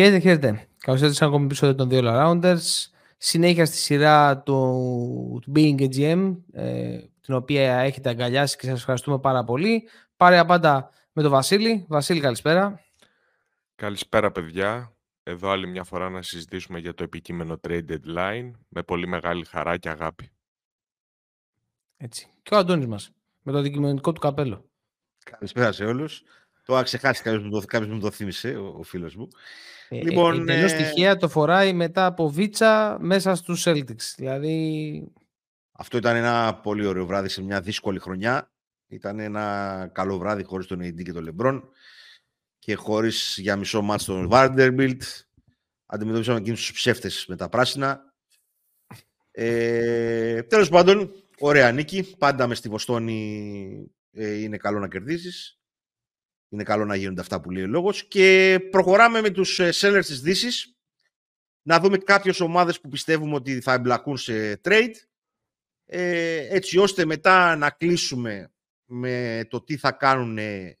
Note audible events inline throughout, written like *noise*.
Χαίρετε, χαίρετε. Καλώς ήρθατε σε ακόμη επεισόδιο των δύο Rounders. Συνέχεια στη σειρά του, του Being a GM, ε, την οποία έχετε αγκαλιάσει και σας ευχαριστούμε πάρα πολύ. Πάρε πάντα με τον Βασίλη. Βασίλη, καλησπέρα. Καλησπέρα, παιδιά. Εδώ άλλη μια φορά να συζητήσουμε για το επικείμενο trade deadline με πολύ μεγάλη χαρά και αγάπη. Έτσι. Και ο Αντώνης μας, με το αντικειμενικό του καπέλο. Καλησπέρα σε όλους. Το είχα ξεχάσει κάποιος, κάποιος μου το θύμισε, ο, ο φίλος μου. Ε, λοιπόν, ε, στοιχεία το φοράει μετά από Βίτσα μέσα στους Celtics. Δηλαδή... Αυτό ήταν ένα πολύ ωραίο βράδυ σε μια δύσκολη χρονιά. Ήταν ένα καλό βράδυ χωρίς τον AD και τον LeBron και χωρίς για μισό μάτς τον Vanderbilt. Αντιμετωπίσαμε εκείνους τους ψεύτες με τα πράσινα. Ε, τέλος πάντων, ωραία νίκη. Πάντα με στη Βοστόνη ε, είναι καλό να κερδίσεις. Είναι καλό να γίνονται αυτά που λέει ο λόγος. Και προχωράμε με τους ε, sellers της Δύσης. Να δούμε κάποιες ομάδες που πιστεύουμε ότι θα εμπλακούν σε trade. Ε, έτσι ώστε μετά να κλείσουμε με το τι θα κάνουν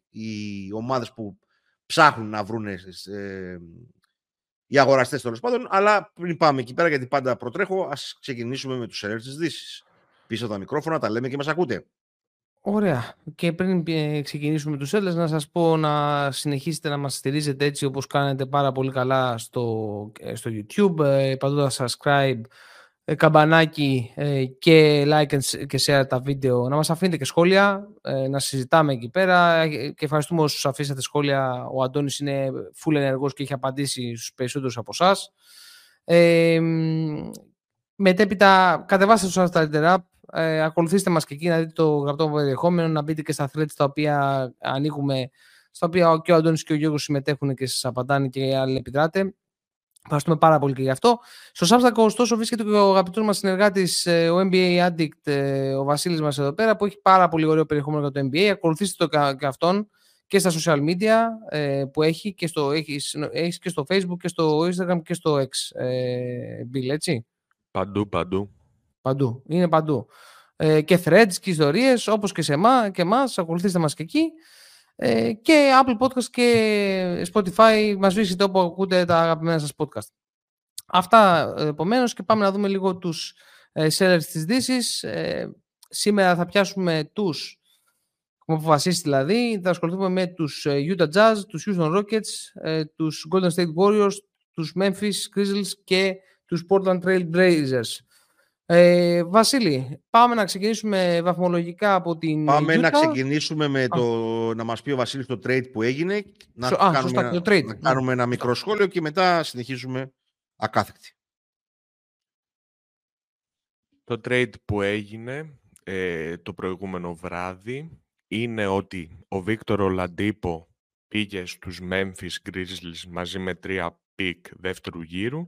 οι ομάδες που ψάχνουν να βρουν ε, οι αγοραστές τέλος πάντων. Αλλά πριν πάμε εκεί πέρα, γιατί πάντα προτρέχω, ας ξεκινήσουμε με τους sellers της Δύσης. Πίσω τα μικρόφωνα, τα λέμε και μας ακούτε. Ωραία. Και πριν ε, ξεκινήσουμε τους sellers, να σας πω να συνεχίσετε να μας στηρίζετε έτσι όπως κάνετε πάρα πολύ καλά στο, ε, στο YouTube, ε, πατώντας subscribe, καμπανάκι και like και share τα βίντεο, να μας αφήνετε και σχόλια, να συζητάμε εκεί πέρα και ευχαριστούμε όσους αφήσατε σχόλια. Ο Αντώνης είναι full ενεργός και έχει απαντήσει στους περισσότερους από εσάς. Ε, μετέπειτα κατεβάστε το στα App, ε, ακολουθήστε μας και εκεί να δείτε το γραπτό περιεχόμενο, να μπείτε και στα threads τα οποία ανοίγουμε, στα οποία και ο Αντώνης και ο Γιώργος συμμετέχουν και σας απαντάνε και άλλοι επιδράτε. Ευχαριστούμε πάρα πολύ και γι' αυτό. Στο Substack, ωστόσο, βρίσκεται και ο αγαπητός μας συνεργάτης, ε, ο NBA Addict, ε, ο Βασίλης μας εδώ πέρα, που έχει πάρα πολύ ωραίο περιεχόμενο για το NBA. Ακολουθήστε το και αυτόν και στα social media ε, που έχει και, στο, έχεις, έχεις και στο Facebook και στο Instagram και στο X, ε, Bill, έτσι. Παντού, παντού. Παντού. Είναι παντού. Ε, και threads και ιστορίες, όπως και σε εμά και εμάς. Ακολουθήστε μας και εκεί. Ε, και Apple Podcast και Spotify μας βρίσκεται όπου ακούτε τα αγαπημένα σας podcast. Αυτά επομένως και πάμε να δούμε λίγο τους ε, sellers της Δύσης. Ε, σήμερα θα πιάσουμε τους, έχουμε αποφασίσει δηλαδή, θα ασχοληθούμε με τους ε, Utah Jazz, τους Houston Rockets, ε, τους Golden State Warriors, τους Memphis Grizzlies και τους Portland Trail Blazers. Ε, Βασίλη, πάμε να ξεκινήσουμε βαθμολογικά από την Πάμε να ξεκινήσουμε με το να μας πει ο Βασίλης το trade που έγινε, να, Α, κάνουμε, σωστά, το trade. να κάνουμε ένα μικρό σχόλιο και μετά συνεχίζουμε ακάθεκτη. Το trade που έγινε ε, το προηγούμενο βράδυ είναι ότι ο Βίκτορ Ολαντίπο πήγε στους Memphis Grizzlies μαζί με τρία pick δεύτερου γύρου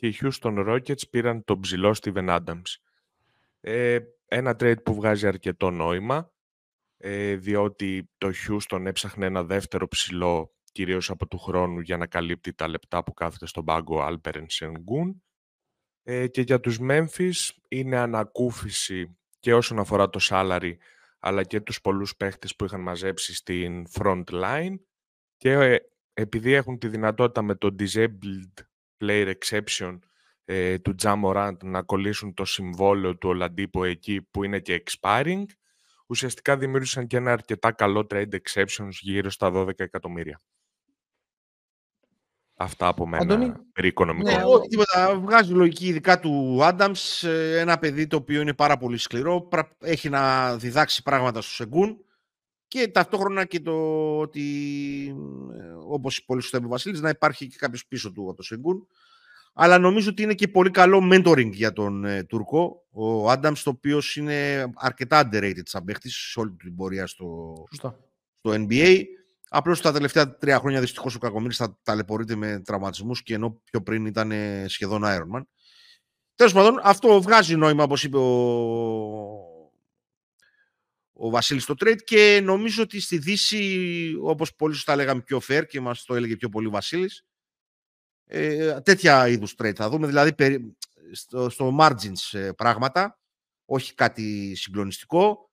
και οι Houston Rockets πήραν τον ψηλό Steven Adams. Ε, ένα trade που βγάζει αρκετό νόημα, ε, διότι το Houston έψαχνε ένα δεύτερο ψηλό κυρίως από του χρόνου για να καλύπτει τα λεπτά που κάθεται στον πάγκο Alperen Sengun. Ε, και για τους Memphis είναι ανακούφιση και όσον αφορά το salary, αλλά και τους πολλούς παίχτες που είχαν μαζέψει στην front line και ε, επειδή έχουν τη δυνατότητα με το disabled player exception ε, του Jamorant να κολλήσουν το συμβόλαιο του Ολαντίπο εκεί που είναι και expiring, ουσιαστικά δημιούργησαν και ένα αρκετά καλό trade exceptions γύρω στα 12 εκατομμύρια. Αυτά από μένα Αντώνη, περί οικονομικών. Ναι, όχι τίποτα. Βγάζει λογική ειδικά του Άνταμς, ένα παιδί το οποίο είναι πάρα πολύ σκληρό, έχει να διδάξει πράγματα στο Σεγκούν και ταυτόχρονα και το ότι, ε, όπως πολύ σωστά είπε ο Βασίλης, να υπάρχει και κάποιος πίσω του από το Σεγκούν. Αλλά νομίζω ότι είναι και πολύ καλό mentoring για τον ε, Τούρκο, ο Άνταμς, το οποίος είναι αρκετά underrated σαν παίχτης σε όλη την πορεία στο, στο NBA. Απλώς τα τελευταία τρία χρόνια δυστυχώς ο Κακομήρης θα ταλαιπωρείται με τραυματισμούς και ενώ πιο πριν ήταν σχεδόν Ironman. Τέλος πάντων, αυτό βγάζει νόημα, όπως είπε ο, ο Βασίλης στο trade και νομίζω ότι στη Δύση, όπως πολύ σωστά λέγαμε πιο fair και μας το έλεγε πιο πολύ ο Βασίλης, ε, τέτοια είδους trade θα δούμε, δηλαδή στο, στο margins ε, πράγματα, όχι κάτι συγκλονιστικό.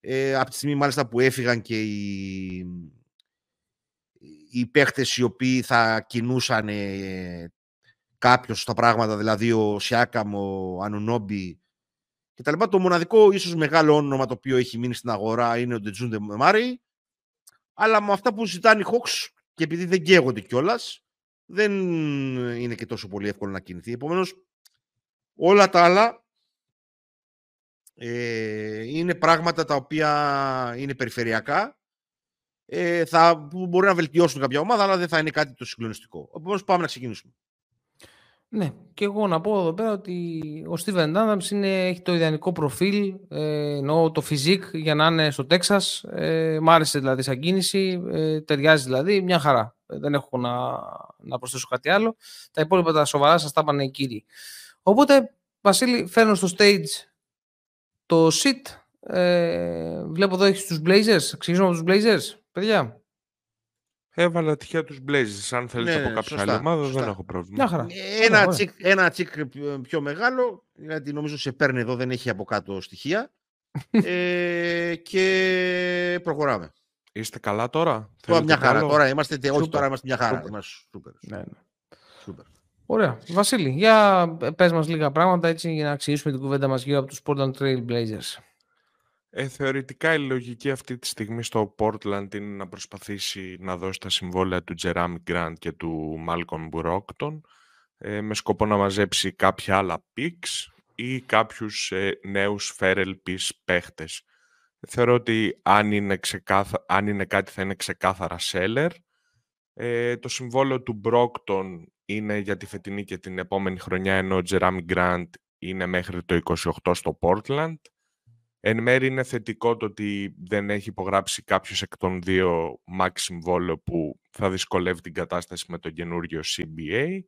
Ε, από τη στιγμή μάλιστα που έφυγαν και οι, οι παίχτες οι οποίοι θα κινούσαν ε, κάποιος στα πράγματα, δηλαδή ο Σιάκαμ, ο Ανουνόμπι και τα λοιπά. Το μοναδικό ίσως μεγάλο όνομα το οποίο έχει μείνει στην αγορά είναι ο Ντετζούντε Μάρι, αλλά με αυτά που ζητάνε οι Hawks και επειδή δεν καίγονται κιόλας, δεν είναι και τόσο πολύ εύκολο να κινηθεί. Επομένως, όλα τα άλλα ε, είναι πράγματα τα οποία είναι περιφερειακά ε, θα, που μπορεί να βελτιώσουν κάποια ομάδα, αλλά δεν θα είναι κάτι το συγκλονιστικό. Επομένως, πάμε να ξεκινήσουμε. Ναι, και εγώ να πω εδώ πέρα ότι ο Steven Adams είναι, έχει το ιδανικό προφίλ, ε, εννοώ το φιζικ για να είναι στο Τέξας. Ε, μ' άρεσε δηλαδή σαν κίνηση, ε, ταιριάζει δηλαδή, μια χαρά. Ε, δεν έχω να, να προσθέσω κάτι άλλο. Τα υπόλοιπα τα σοβαρά σας τα είπαν οι κύριοι. Οπότε, Βασίλη, φέρνω στο stage το sit. Ε, βλέπω εδώ έχεις τους Blazers. Ξεκινήσουμε από τους Blazers, παιδιά. Έβαλα τυχαία τους Blazers. Αν θέλετε ναι, από κάποια άλλη ομάδα δεν έχω πρόβλημα. χαρά. Ένα, τσικ, ένα τσικ πιο μεγάλο, γιατί νομίζω σε παίρνει εδώ, δεν έχει από κάτω στοιχεία. ε, και προχωράμε. Είστε καλά τώρα; Τώρα μια χαρά. Τώρα είμαστε, όχι τώρα είμαστε μια χαρά. Είμαστε σούπερ. Ναι, ναι. Σούπερ. Ωραία. Βασίλη, για πες μας λίγα πράγματα έτσι για να αξιήσουμε την κουβέντα μας γύρω από τους Portland Trail Blazers. Ε, θεωρητικά η λογική αυτή τη στιγμή στο Portland είναι να προσπαθήσει να δώσει τα συμβόλαια του Jeremy Grant και του Malcolm Brockton ε, με σκοπό να μαζέψει κάποια άλλα picks ή κάποιους ε, νέους feral piece παίχτες. Θεωρώ ότι αν είναι, ξεκάθα... αν είναι κάτι θα είναι ξεκάθαρα seller. Ε, το συμβόλαιο του Brockton είναι για τη φετινή και την επόμενη χρονιά, ενώ ο Jeremy Grant είναι μέχρι το 28 στο Portland. Εν μέρει είναι θετικό το ότι δεν έχει υπογράψει κάποιος εκ των δύο max συμβόλαιο που θα δυσκολεύει την κατάσταση με το καινούριο CBA.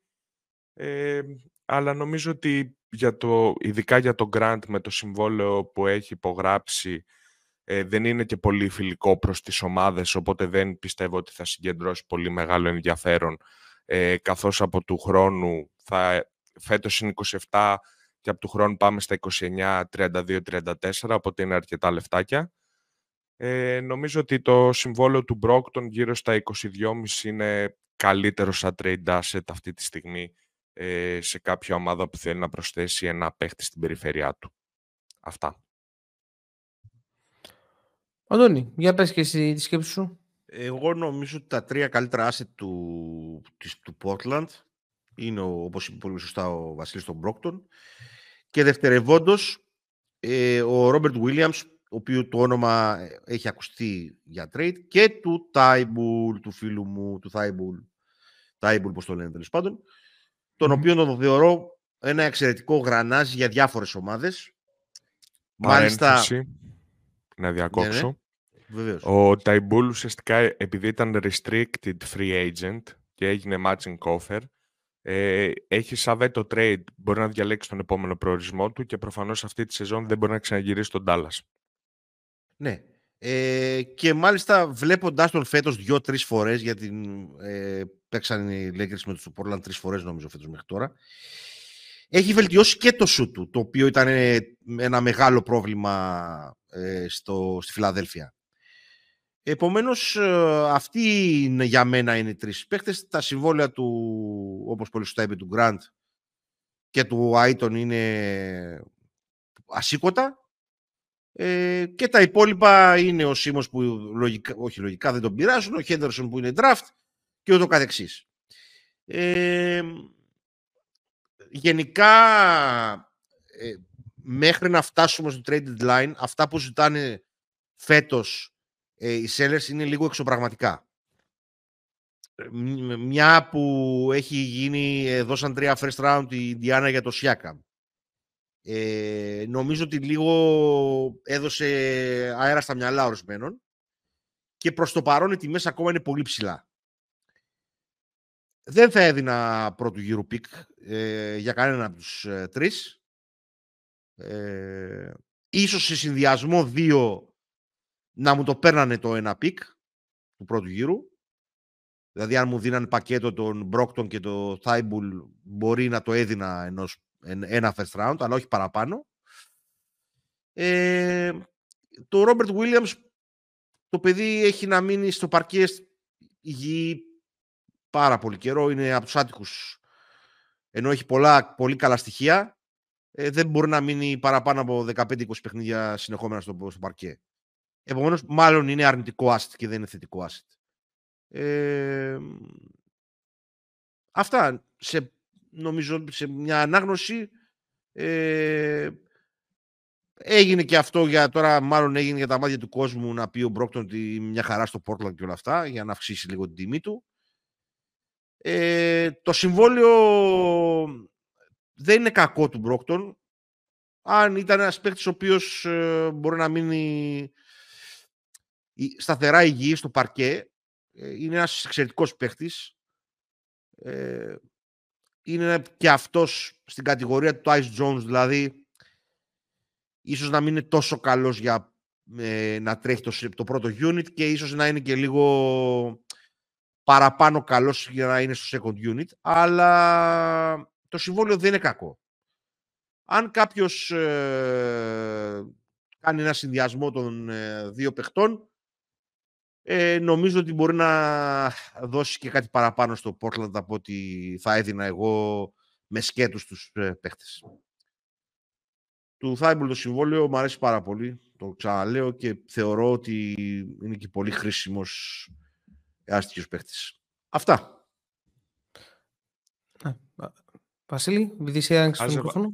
Ε, αλλά νομίζω ότι για το, ειδικά για το Grant με το συμβόλαιο που έχει υπογράψει ε, δεν είναι και πολύ φιλικό προς τις ομάδες, οπότε δεν πιστεύω ότι θα συγκεντρώσει πολύ μεγάλο ενδιαφέρον, ε, καθώς από του χρόνου θα, φέτος είναι 27 και από του χρόνου πάμε στα 29, 32, 34, οπότε είναι αρκετά λεφτάκια. Ε, νομίζω ότι το συμβόλαιο του Brockton γύρω στα 22,5 είναι καλύτερο σαν trade asset αυτή τη στιγμή ε, σε κάποια ομάδα που θέλει να προσθέσει ένα παίχτη στην περιφέρειά του. Αυτά. Αντώνη, για πες και εσύ τη σκέψη σου. Εγώ νομίζω ότι τα τρία καλύτερα asset του, του Portland είναι, ο, όπως είπε πολύ σωστά ο Βασίλης των Brockton, και δευτερευόντως, ε, ο Ρόμπερτ Williams, ο οποίος το όνομα ε, έχει ακουστεί για trade, και του Τάιμπουλ, του φίλου μου, του Τάιμπουλ, Τάιμπουλ, πώς το λένε τέλος πάντων, τον οποίο τον θεωρώ ένα εξαιρετικό γρανάζι για διάφορες ομάδες. Μάλιστα... Να διακόψω. Ναι, ναι. Ο Ταϊμπούλ ουσιαστικά επειδή ήταν restricted free agent και έγινε matching offer, ε, έχει σαν veto trade, μπορεί να διαλέξει τον επόμενο προορισμό του και προφανώς αυτή τη σεζόν δεν μπορεί να ξαναγυρίσει στον Dallas. Ναι. Ε, και μάλιστα βλέποντάς τον φέτος δύο-τρεις φορές, γιατί ε, παίξαν οι Lakers με τους Portland τρεις φορές νομίζω φέτος μέχρι τώρα, έχει βελτιώσει και το σου του, το οποίο ήταν ένα μεγάλο πρόβλημα ε, στο, στη Φιλαδέλφια. Επομένως, ε, αυτοί είναι, για μένα είναι οι τρεις παίχτες. Τα συμβόλαια του, όπως πολύ σωστά είπε, του Γκραντ και του Άιτον είναι ασήκωτα. Ε, και τα υπόλοιπα είναι ο Σίμος που λογικά, όχι λογικά δεν τον πειράζουν, ο Χέντερσον που είναι draft και ούτω καθεξής. Ε, γενικά, ε, μέχρι να φτάσουμε στο trade deadline, αυτά που ζητάνε φέτος ε, οι sellers είναι λίγο εξωπραγματικά. Ε, μια που έχει γίνει, ε, δώσαν τρία first round η Ιντιάνα για το Σιάκα. Ε, νομίζω ότι λίγο έδωσε αέρα στα μυαλά ορισμένων και προς το παρόν οι τιμές ακόμα είναι πολύ ψηλά. Δεν θα έδινα πρώτου γύρου pick ε, για κανέναν από τους ε, τρεις. Ε, ίσως σε συνδυασμό δύο να μου το παίρνανε το ένα pick του πρώτου γύρου. Δηλαδή, αν μου δίνανε πακέτο τον Μπρόγκντον και το Θάιμπουλ, μπορεί να το έδινα ενός, ένα first round, αλλά όχι παραπάνω. Ε, το Ρόμπερτ Williams, το παιδί έχει να μείνει στο παρκέ υγιή πάρα πολύ καιρό, είναι από τους άτυχους, ενώ έχει πολλά, πολύ καλά στοιχεία, ε, δεν μπορεί να μείνει παραπάνω από 15-20 παιχνίδια συνεχόμενα στο, στο παρκέ. Επομένως, μάλλον είναι αρνητικό asset και δεν είναι θετικό asset. Ε, αυτά. Σε, νομίζω σε μια ανάγνωση ε, έγινε και αυτό για τώρα, μάλλον έγινε για τα μάτια του κόσμου να πει ο Μπρόκτον ότι μια χαρά στο Portland και όλα αυτά για να αυξήσει λίγο την τιμή του. Ε, το συμβόλαιο δεν είναι κακό του Μπρόκτον. Αν ήταν ένας παίκτης ο οποίος ε, μπορεί να μείνει σταθερά υγιής στο παρκέ, ε, είναι ένας εξαιρετικός παίχτης. Ε, είναι και αυτός στην κατηγορία του Ice Jones, δηλαδή ίσως να μην είναι τόσο καλός για ε, να τρέχει το, το πρώτο unit και ίσως να είναι και λίγο παραπάνω καλός για να είναι στο second unit, αλλά το συμβόλαιο δεν είναι κακό. Αν κάποιος ε, κάνει ένα συνδυασμό των ε, δύο παιχτών, ε, νομίζω ότι μπορεί να δώσει και κάτι παραπάνω στο Portland από ότι θα έδινα εγώ με σκέτους τους ε, παίχτες. Του Θάιμπουλ το συμβόλαιο μου αρέσει πάρα πολύ, το ξαναλέω και θεωρώ ότι είναι και πολύ χρήσιμος άστοιχος παίχτης. Αυτά. Βασίλη, επειδή άνοιξες το μικρόφωνο.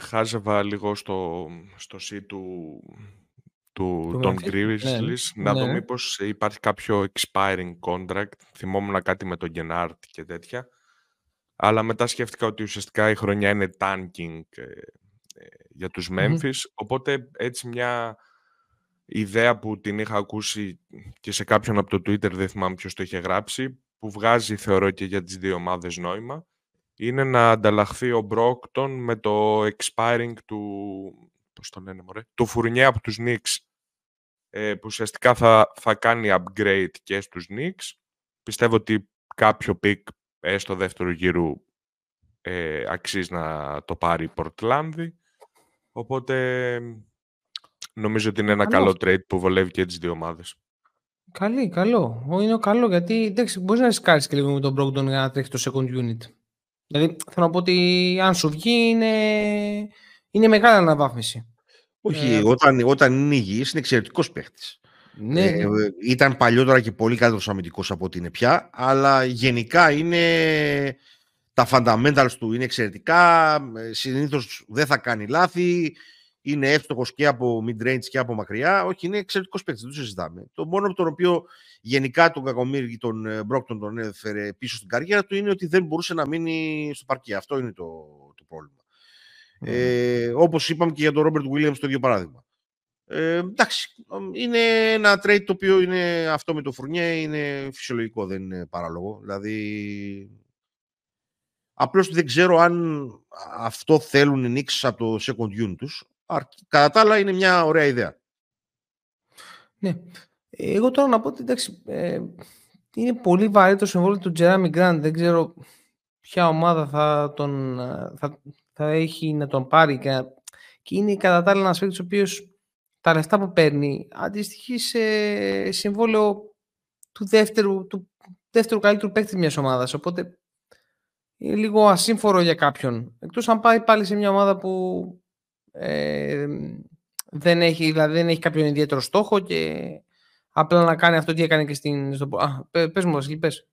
Χάζευα λίγο στο, στο C του, του Don Grizzlies, ναι, να ναι. δω μήπως υπάρχει κάποιο expiring contract. Θυμόμουν κάτι με τον Genart και τέτοια. Αλλά μετά σκέφτηκα ότι ουσιαστικά η χρονιά είναι tanking ε, ε, για τους Memphis. Οπότε έτσι μια ιδέα που την είχα ακούσει και σε κάποιον από το Twitter, δεν θυμάμαι ποιος το είχε γράψει, που βγάζει θεωρώ και για τις δύο ομάδες νόημα, είναι να ανταλλαχθεί ο Brockton με το expiring του, πώς το λένε μωρέ, του Φουρνιέ από τους Knicks, ε, που ουσιαστικά θα, θα κάνει upgrade και στους Knicks. Πιστεύω ότι κάποιο pick στο δεύτερο γύρου ε, αξίζει να το πάρει η Πορτλάνδη. Οπότε νομίζω ότι είναι ένα καλό, trade που βολεύει και τις δύο ομάδες. Καλή, καλό. Είναι καλό γιατί εντάξει, μπορείς να ρισκάρεις και λίγο με τον Brogdon για να τρέχει το second unit. Δηλαδή θέλω να πω ότι αν σου βγει είναι, είναι μεγάλη αναβάθμιση. Όχι, ε, όταν, όταν είναι υγιής είναι εξαιρετικός παίχτης. Ναι, ε, ναι. ήταν παλιότερα και πολύ καλύτερος αμυντικός από ό,τι είναι πια, αλλά γενικά είναι τα fundamentals του είναι εξαιρετικά, ε, συνήθως δεν θα κάνει λάθη, είναι εύστοχος και από mid-range και από μακριά. Όχι, είναι εξαιρετικός παίκτη, δεν το συζητάμε. Το μόνο από τον οποίο γενικά τον Κακομίρη τον Μπρόκτον τον έφερε πίσω στην καριέρα του είναι ότι δεν μπορούσε να μείνει στο παρκέ. Αυτό είναι το, το πρόβλημα. Ε, όπως είπαμε και για τον Ρόμπερτ Williams το ίδιο παράδειγμα. Ε, εντάξει, είναι ένα trade το οποίο είναι αυτό με το Φουρνιέ, είναι φυσιολογικό, δεν είναι παράλογο. Δηλαδή, απλώς δεν ξέρω αν αυτό θέλουν οι Νίξ από το second unit τους. Κατά τα άλλα είναι μια ωραία ιδέα. Ναι. Εγώ τώρα να πω ότι εντάξει, ε, είναι πολύ βαρύ το συμβόλαιο του Τζεράμι Γκραντ. Δεν ξέρω ποια ομάδα θα, τον, ε, θα, θα έχει να τον πάρει και, και είναι κατά τα άλλα ένας παίκτης ο οποίος τα λεφτά που παίρνει αντιστοιχεί σε συμβόλαιο του δεύτερου, του δεύτερου καλύτερου παίκτη μιας ομάδας. Οπότε είναι λίγο ασύμφορο για κάποιον. Εκτός αν πάει πάλι σε μια ομάδα που ε, δεν, έχει, δηλαδή δεν έχει κάποιον ιδιαίτερο στόχο και απλά να κάνει αυτό τι έκανε και στην... Στο... Α, πες μου Βασίλη, πες.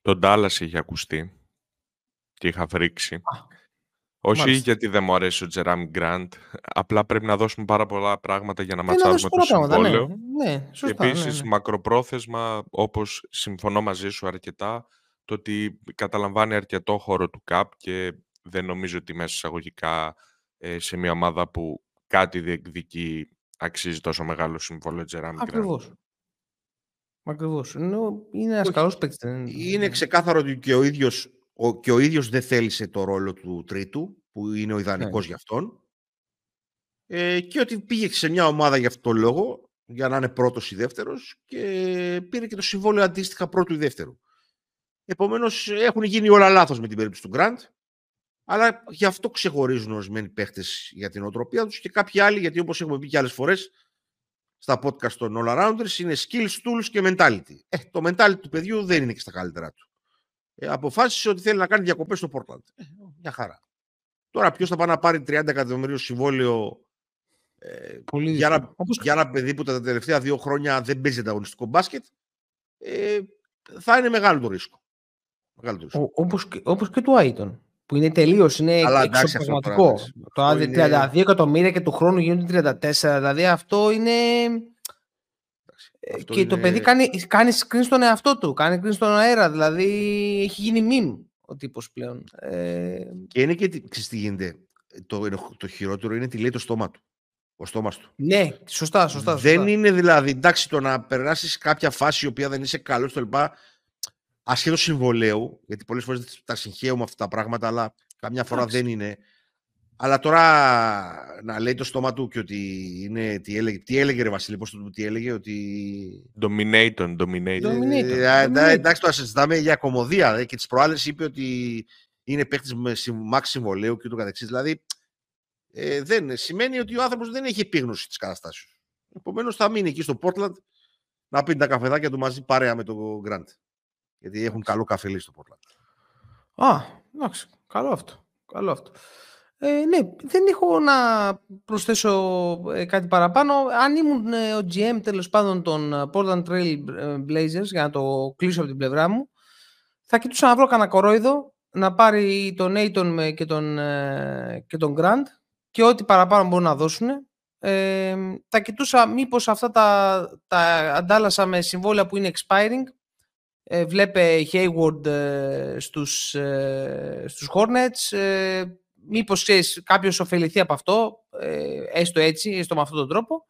Τον Ντάλλας είχε ακουστεί και είχα φρίξει. Όχι γιατί δεν μου αρέσει ο Τζεράμ Γκραντ. Απλά πρέπει να δώσουμε πάρα πολλά πράγματα για να ματσάρουμε το ναι. συμβόλαιο. Ναι, ναι, σωστά, Επίσης, ναι, ναι. μακροπρόθεσμα, όπως συμφωνώ μαζί σου αρκετά, το ότι καταλαμβάνει αρκετό χώρο του ΚΑΠ και δεν νομίζω ότι μέσα εισαγωγικά ε, σε μια ομάδα που κάτι διεκδικεί αξίζει τόσο μεγάλο συμβόλαιο Τζεράμ Γκραντ. Ακριβώς. Ακριβώς. Είναι ένας καλός παίκτης. Είναι ξεκάθαρο ότι και ο ίδιος ο, και ο ίδιος δεν θέλησε το ρόλο του τρίτου, που είναι ο ιδανικός ναι. για αυτόν. Ε, και ότι πήγε σε μια ομάδα για αυτόν τον λόγο, για να είναι πρώτος ή δεύτερος, και πήρε και το συμβόλαιο αντίστοιχα πρώτου ή δεύτερου. Επομένως, έχουν γίνει όλα λάθος με την περίπτωση του Γκραντ, αλλά γι' αυτό ξεχωρίζουν ορισμένοι παίχτες για την οτροπία τους και κάποιοι άλλοι, γιατί όπως έχουμε πει και άλλες φορές, στα podcast των All Arounders είναι skills, tools και mentality. Ε, το mentality του παιδιού δεν είναι και στα καλύτερά του. Ε, αποφάσισε ότι θέλει να κάνει διακοπές στο Portland. Ε, μια χαρά. Τώρα ποιος θα πάει να πάρει 30 εκατομμύριο συμβόλαιο ε, για, ένα, για ένα παιδί που τα τελευταία δύο χρόνια δεν παίζει ανταγωνιστικό μπάσκετ, ε, θα είναι μεγάλο το ρίσκο. Μεγάλο το ρίσκο. όπως, όπως και του Άιτον που είναι τελείως είναι εξωπραγματικό. Το 32 εκατομμύρια και του χρόνου γίνονται 34. Δηλαδή αυτό είναι. Ε, αυτό και είναι... το παιδί κάνει, κάνει screen στον εαυτό του, κάνει screen στον αέρα. Δηλαδή έχει γίνει meme ο τύπος πλέον. Ε... Και είναι και. Ξέρεις τι γίνεται. Το, το χειρότερο είναι τι λέει το στόμα του. Ο στόμας του. Ναι, σωστά, σωστά, σωστά. Δεν είναι δηλαδή εντάξει το να περάσεις κάποια φάση η οποία δεν είσαι καλός στο λοιπά ασχέτως συμβολέου, γιατί πολλές φορές τα συγχαίουμε αυτά τα πράγματα, αλλά καμιά φορά δεν είναι. Αλλά τώρα να λέει το στόμα του και ότι είναι. Τι έλεγε, τι έλεγε ρε Βασίλη, πώς το τι έλεγε, ότι. Dominator, dominator. Ε, εντάξει, τώρα συζητάμε για κομμωδία ε, και τις προάλλες είπε ότι είναι παίχτη με max συμβολέου και ούτω καθεξής. Δηλαδή, ε, δεν, σημαίνει ότι ο άνθρωπος δεν έχει επίγνωση της καταστάσεω. Επομένως θα μείνει εκεί στο Portland να πίνει τα καφεδάκια του μαζί παρέα με τον Grant. Γιατί έχουν καλό καφελί στο Portland. Α, εντάξει. Καλό αυτό. Καλό αυτό. Ε, ναι, δεν έχω να προσθέσω ε, κάτι παραπάνω. Αν ήμουν ε, ο GM τέλος πάντων των ε, Portland Trail Blazers, για να το κλείσω από την πλευρά μου, θα κοιτούσα να βρω κανένα κορόιδο, να πάρει τον Aiton και τον, και τον Grant και ό,τι παραπάνω μπορούν να δώσουν. Ε, θα κοιτούσα μήπως αυτά τα, τα αντάλλασα με συμβόλαια που είναι expiring ε, βλέπε Hayward ε, στους, ε, στους Hornets. Ε, μήπως ξέρεις, κάποιος ωφεληθεί από αυτό, ε, έστω έτσι, έστω με αυτόν τον τρόπο.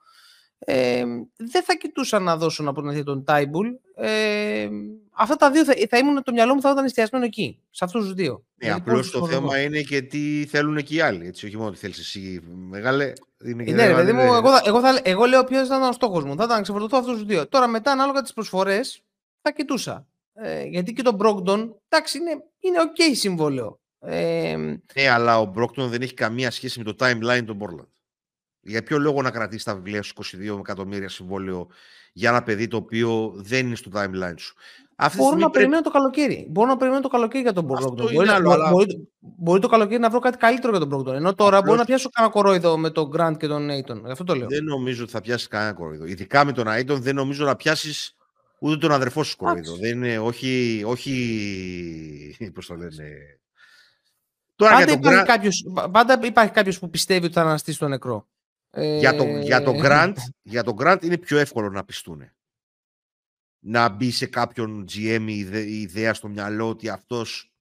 Ε, δεν θα κοιτούσα να δώσω να προνεθεί τον Τάιμπουλ. Ε, αυτά τα δύο θα, θα ήμουν το μυαλό μου θα ήταν εστιασμένο εκεί, σε αυτούς τους δύο. Ναι, απλώς το θέμα είναι και τι θέλουν και οι άλλοι. Έτσι, όχι μόνο τι θέλεις εσύ, μεγάλε. Είναι και ναι, παιδί μου, εγώ, εγώ, θα, εγώ λέω ποιος θα ήταν ο στόχος μου. Θα ήταν να ξεφορτωθώ αυτούς τους δύο. Τώρα μετά, ανάλογα τις προσφορές, θα κοιτούσα. Ε, γιατί και τον Μπρόγκντον, εντάξει, είναι, είναι ok συμβόλαιο. Ε, ναι, αλλά ο Μπρόγκντον δεν έχει καμία σχέση με το timeline του Portland. Για ποιο λόγο να κρατήσεις στα βιβλία σου 22 εκατομμύρια συμβόλαιο για ένα παιδί το οποίο δεν είναι στο timeline σου; Αυτή Μπορώ να πρέπει... περιμένω το καλοκαίρι. Μπορώ να περιμένω το καλοκαίρι για τον Μπρόγκντον. Μπορεί, αλλά... μπορεί, μπορεί, το καλοκαίρι να βρω κάτι καλύτερο για τον Μπρόγκντον. Ενώ τώρα Απλώς... μπορεί να πιάσω κανένα κορόιδο με τον Γκραντ και τον Έιτον. Αυτό το λέω. Δεν νομίζω ότι θα πιάσεις κανένα κορόιδο. Ειδικά με τον Έιτον δεν νομίζω να πιάσεις Ούτε τον αδερφό σου κοροϊδό. Δεν είναι, όχι, όχι, πώς το λένε; Τώρα πάντα, για τον υπάρχει κάποιος, πάντα υπάρχει κάποιος που πιστεύει ότι θα αναστήσει τον νεκρό. Για τον, για τον Grant, *laughs* για τον Grant είναι πιο εύκολο να πιστούν. Να μπει σε κάποιον GM η, η ιδέα στο μυαλό ότι αυτός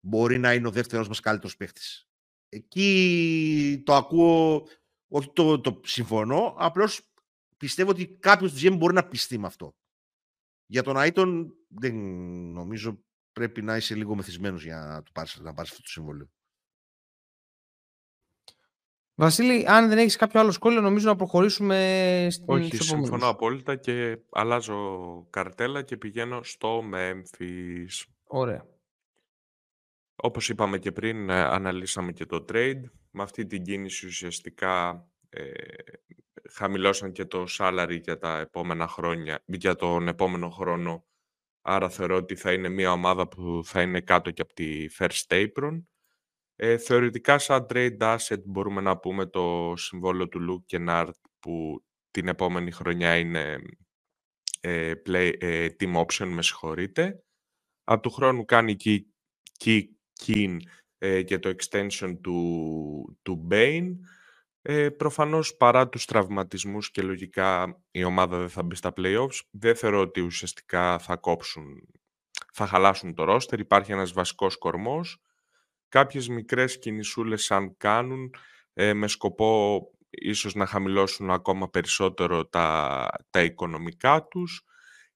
μπορεί να είναι ο δεύτερος μας καλύτερος παίχτης. Εκεί το ακούω, όχι το, το συμφωνώ, απλώς πιστεύω ότι κάποιος GM μπορεί να πιστεί με αυτό. Για τον Άιτον δεν νομίζω πρέπει να είσαι λίγο μεθυσμένος για να, του πάρεις, να πάρεις αυτό το συμβόλαιο. Βασίλη, αν δεν έχεις κάποιο άλλο σχόλιο, νομίζω να προχωρήσουμε στην Όχι, συμφωνώ απόλυτα και αλλάζω καρτέλα και πηγαίνω στο Memphis. Ωραία. Όπως είπαμε και πριν, ε, αναλύσαμε και το trade. Με αυτή την κίνηση ουσιαστικά ε, χαμηλώσαν και το salary για τα επόμενα χρόνια, για τον επόμενο χρόνο. Άρα θεωρώ ότι θα είναι μια ομάδα που θα είναι κάτω και από τη First Apron. Ε, θεωρητικά σαν trade asset μπορούμε να πούμε το συμβόλαιο του Luke Kennard που την επόμενη χρονιά είναι ε, play, ε, team option, με συγχωρείτε. Από του χρόνου κάνει key, key, key ε, και το extension του, του Bane. Ε, προφανώς παρά τους τραυματισμούς και λογικά η ομάδα δεν θα μπει στα playoffs, δεν θεωρώ ότι ουσιαστικά θα κόψουν, θα χαλάσουν το ρόστερ. Υπάρχει ένας βασικός κορμός. Κάποιες μικρές κινησούλες αν κάνουν ε, με σκοπό ίσως να χαμηλώσουν ακόμα περισσότερο τα, τα οικονομικά τους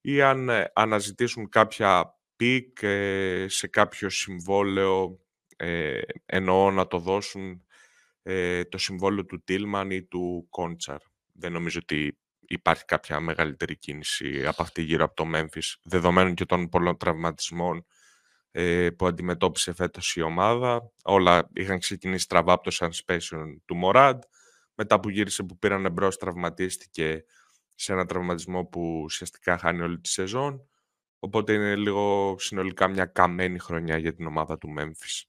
ή αν ε, αναζητήσουν κάποια pick ε, σε κάποιο συμβόλαιο ε, εννοώ να το δώσουν ε, το συμβόλαιο του Τίλμαν ή του Κόντσαρ. Δεν νομίζω ότι υπάρχει κάποια μεγαλύτερη κίνηση από αυτή γύρω από το Memphis, δεδομένων και των πολλών τραυματισμών ε, που αντιμετώπισε φέτος η ομάδα. Όλα είχαν ξεκινήσει στραβά από το suspension του Μοράντ. Μετά που γύρισε που πήραν μπρος, τραυματίστηκε σε ένα τραυματισμό που ουσιαστικά χάνει όλη τη σεζόν. Οπότε είναι λίγο συνολικά μια καμένη χρονιά για την ομάδα του Memphis.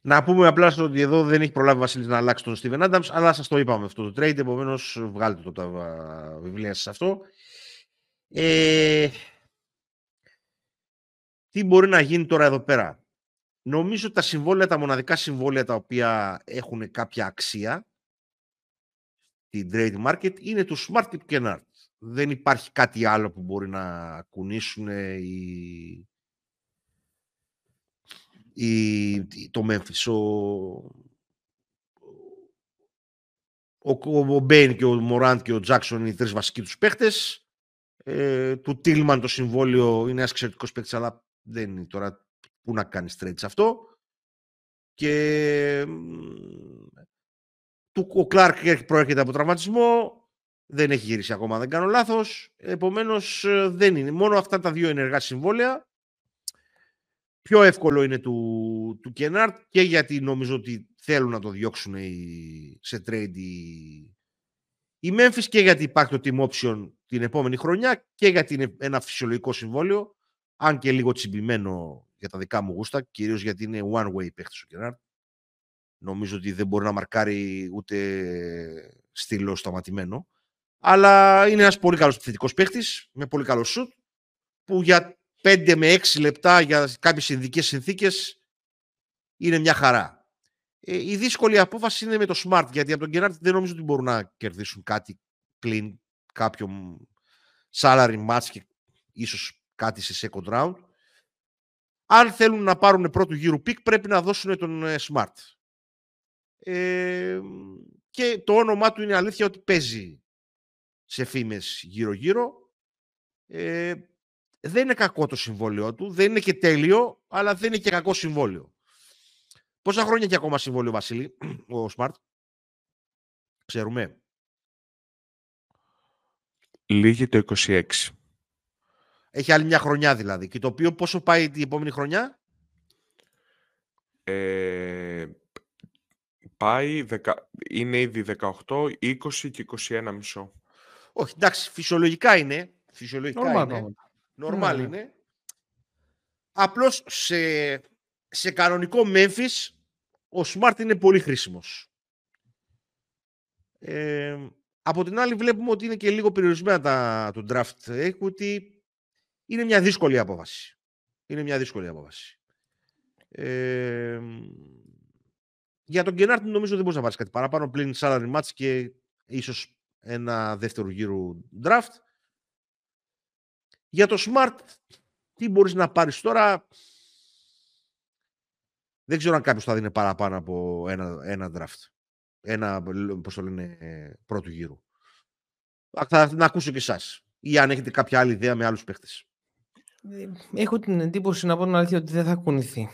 Να πούμε απλά ότι εδώ δεν έχει προλάβει ο Βασίλης να αλλάξει τον Steven Adams, αλλά σας το είπαμε αυτό το trade. Επομένως, βγάλτε το τα βιβλία σας αυτό. Ε, τι μπορεί να γίνει τώρα εδώ πέρα; Νομίζω ότι τα συμβόλαια, τα μοναδικά συμβόλαια τα οποία έχουν κάποια αξία στην trade market είναι το Smart Tip Kennard. Δεν υπάρχει κάτι άλλο που μπορεί να κουνήσουν οι, η, το Memphis. Ο, ο, ο Μπέιν και ο Μοράντ και ο Τζάξον είναι οι τρεις βασικοί τους παίχτες. Ε, του Τίλμαν το συμβόλαιο είναι ένας εξαιρετικός παίχτης, αλλά δεν είναι τώρα πού να κάνει trade σε αυτό. Και του, ο Κλάρκ προέρχεται από τραυματισμό, δεν έχει γυρίσει ακόμα, δεν κάνω λάθος. Επομένως ε, δεν είναι. Μόνο αυτά τα δύο ενεργά συμβόλαια Πιο εύκολο είναι του, του Κενάρτ και γιατί νομίζω ότι θέλουν να το διώξουν σε trade οι, οι Memphis και γιατί υπάρχει το team option την επόμενη χρονιά και γιατί είναι ένα φυσιολογικό συμβόλαιο αν και λίγο τσιμπημένο για τα δικά μου γούστα, κυρίως γιατί είναι one way παίχτης ο Κενάρτ. Νομίζω ότι δεν μπορεί να μαρκάρει ούτε στήλο σταματημένο. Αλλά είναι ένας πολύ καλός επιθετικός παίχτης, με πολύ καλό σουτ, που για 5 με 6 λεπτά για κάποιες ειδικές συνθήκες είναι μια χαρά. Ε, η δύσκολη απόφαση είναι με το Smart, γιατί από τον Γκέναρτ δεν νομίζω ότι μπορούν να κερδίσουν κάτι πλην κάποιο salary match και ίσως κάτι σε second round. Αν θέλουν να πάρουν πρώτο γύρου pick, πρέπει να δώσουν τον ε, Smart. Ε, και το όνομά του είναι αλήθεια ότι παίζει σε φήμες γύρω-γύρω. Ε, δεν είναι κακό το συμβόλαιο του, δεν είναι και τέλειο, αλλά δεν είναι και κακό συμβόλαιο. Πόσα χρόνια και ακόμα συμβόλαιο, Βασίλη, *clears throat* ο Σμαρτ, ξέρουμε. Λίγη το 26. Έχει άλλη μια χρονιά δηλαδή. Και το οποίο πόσο πάει την επόμενη χρονιά; Ε, πάει, δεκα, είναι ήδη 18, 20 και 21 μισό. Όχι, εντάξει, φυσιολογικά είναι. Φυσιολογικά είναι. Νορμάλ ναι, ναι. είναι. Απλώς σε, σε κανονικό Memphis ο Smart είναι πολύ χρήσιμος. Ε, από την άλλη βλέπουμε ότι είναι και λίγο περιορισμένα τα, το draft equity. Είναι μια δύσκολη απόβαση. Είναι μια δύσκολη απόβαση. Ε, για τον Γκενάρτ νομίζω δεν μπορεί να πάρεις κάτι παραπάνω πλην salary match και ίσως ένα δεύτερο γύρο draft. Για το Smart, τι μπορείς να πάρεις τώρα; Δεν ξέρω αν κάποιος θα δίνει παραπάνω από ένα, ένα draft. Ένα, πώς το λένε, πρώτου γύρου. Θα να ακούσω και εσάς. Ή αν έχετε κάποια άλλη ιδέα με άλλους παίχτες. Ε, έχω την εντύπωση να πω την αλήθεια ότι δεν θα κουνηθεί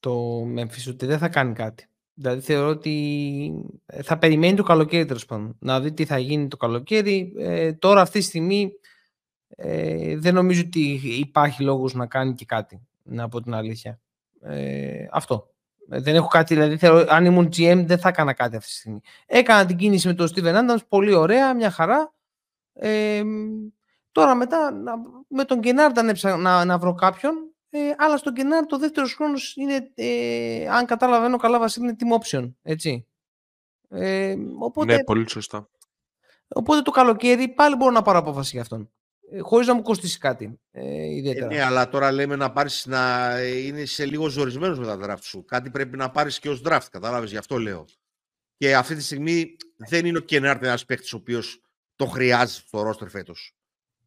το Memphis, ότι δεν θα κάνει κάτι. Δηλαδή θεωρώ ότι θα περιμένει το καλοκαίρι τέλος πάντων. Να δει τι θα γίνει το καλοκαίρι. Ε, τώρα αυτή τη στιγμή ε, δεν νομίζω ότι υπάρχει λόγος να κάνει και κάτι, να πω την αλήθεια. Ε, αυτό. Ε, δεν έχω κάτι, δηλαδή θέλω, αν ήμουν GM δεν θα έκανα κάτι αυτή τη στιγμή. Έκανα την κίνηση με τον Steven Adams, πολύ ωραία, μια χαρά. Ε, τώρα μετά με τον Κενάρντ αν να, να βρω κάποιον, ε, αλλά στον Κενάρντ το δεύτερο χρόνος είναι, ε, αν καταλαβαίνω καλά Βασίλη, είναι team option, έτσι. Ε, οπότε, ναι, πολύ σωστά. Οπότε το καλοκαίρι πάλι μπορώ να πάρω απόφαση για αυτόν. Ε, χωρίς να μου κοστίσει κάτι ε, ιδιαίτερα. Ε, ναι, αλλά τώρα λέμε να πάρεις να είναι σε λίγο ζορισμένος με τα draft σου. Κάτι πρέπει να πάρεις και ως draft, κατάλαβες, γι' αυτό λέω. Και αυτή τη στιγμή δεν είναι ο Κενάρτ ένας παίκτης ο οποίος το χρειάζεται στο ρόστερ φέτος.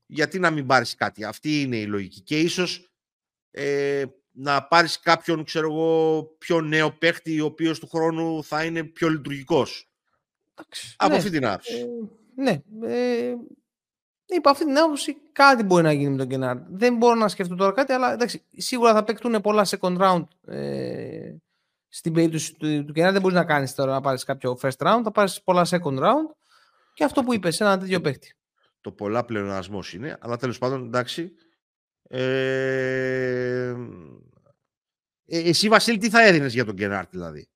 Γιατί να μην πάρεις κάτι. Αυτή είναι η λογική. Και ίσως ε, να πάρεις κάποιον, ξέρω εγώ, πιο νέο παίκτη, ο οποίος του χρόνου θα είναι πιο λειτουργικός. Από ναι, αυτή την άποψη. Ε, ναι. Ε, Υπό αυτή την άποψη κάτι μπορεί να γίνει με τον Κενάρ. Δεν μπορώ να σκεφτώ τώρα κάτι, αλλά εντάξει, σίγουρα θα παίκτουν πολλά second round ε, στην περίπτωση του, του Κενάρ. Δεν μπορείς να κάνεις τώρα να πάρεις κάποιο first round, θα πάρεις πολλά second round και αυτό που είπες, ένα τέτοιο παίκτη. Το πολλά πλεονασμός είναι, αλλά τέλος πάντων εντάξει. Ε, ε, εσύ, Βασίλη, τι θα έδινες για τον Κενάρ, δηλαδή;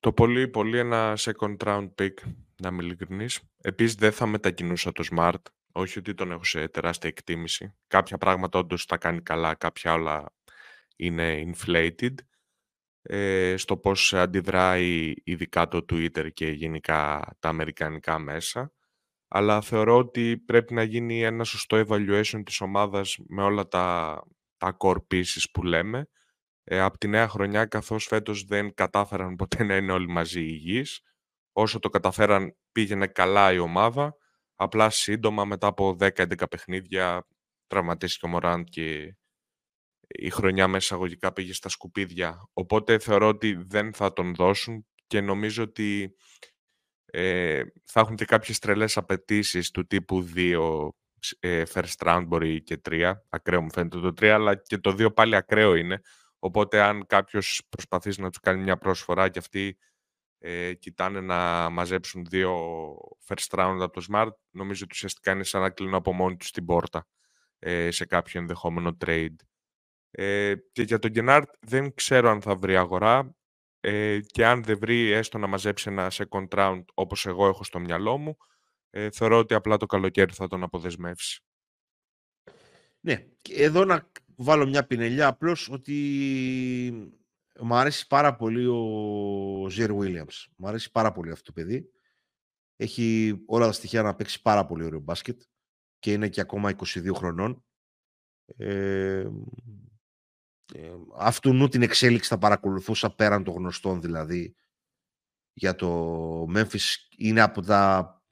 Το πολύ, πολύ ένα second round pick να είμαι ειλικρινής. Επίσης δεν θα μετακινούσα το Smart, όχι ότι τον έχω σε τεράστια εκτίμηση. Κάποια πράγματα όντως τα κάνει καλά, κάποια όλα είναι inflated. Ε, στο πώς αντιδράει ειδικά το Twitter και γενικά τα αμερικανικά μέσα. Αλλά θεωρώ ότι πρέπει να γίνει ένα σωστό evaluation της ομάδας με όλα τα, τα core pieces που λέμε. Ε, από τη νέα χρονιά, καθώς φέτος δεν κατάφεραν ποτέ να είναι όλοι μαζί υγιείς, όσο το καταφέραν πήγαινε καλά η ομάδα, απλά σύντομα μετά από 10-11 παιχνίδια τραυματίστηκε ο Μωράντ και η χρονιά μέσα εισαγωγικά πήγε στα σκουπίδια. Οπότε θεωρώ ότι δεν θα τον δώσουν και νομίζω ότι ε, θα έχουν και κάποιες τρελές απαιτήσεις του τύπου 2 ε, first round μπορεί και 3. Ακραίο μου φαίνεται το 3, αλλά και το 2 πάλι ακραίο είναι. Οπότε αν κάποιος προσπαθήσει να τους κάνει μια πρόσφορα και αυτοί ε, κοιτάνε να μαζέψουν δύο first round από το Smart, νομίζω ότι ουσιαστικά είναι σαν να κλείνουν από μόνοι τους την πόρτα ε, σε κάποιο ενδεχόμενο trade. Ε, και για τον Γκενάρτ δεν ξέρω αν θα βρει αγορά ε, και αν δεν βρει έστω να μαζέψει ένα second round όπως εγώ έχω στο μυαλό μου, ε, θεωρώ ότι απλά το καλοκαίρι θα τον αποδεσμεύσει. Ναι, εδώ να βάλω μια πινελιά απλώς ότι μου αρέσει πάρα πολύ ο Ζερ Williams. Μου αρέσει πάρα πολύ αυτό το παιδί. Έχει όλα τα στοιχεία να παίξει πάρα πολύ ωραίο μπάσκετ και είναι και ακόμα 22 χρονών. Ε, ε, αυτού νου την εξέλιξη θα παρακολουθούσα πέραν των γνωστών δηλαδή για το Memphis είναι από τα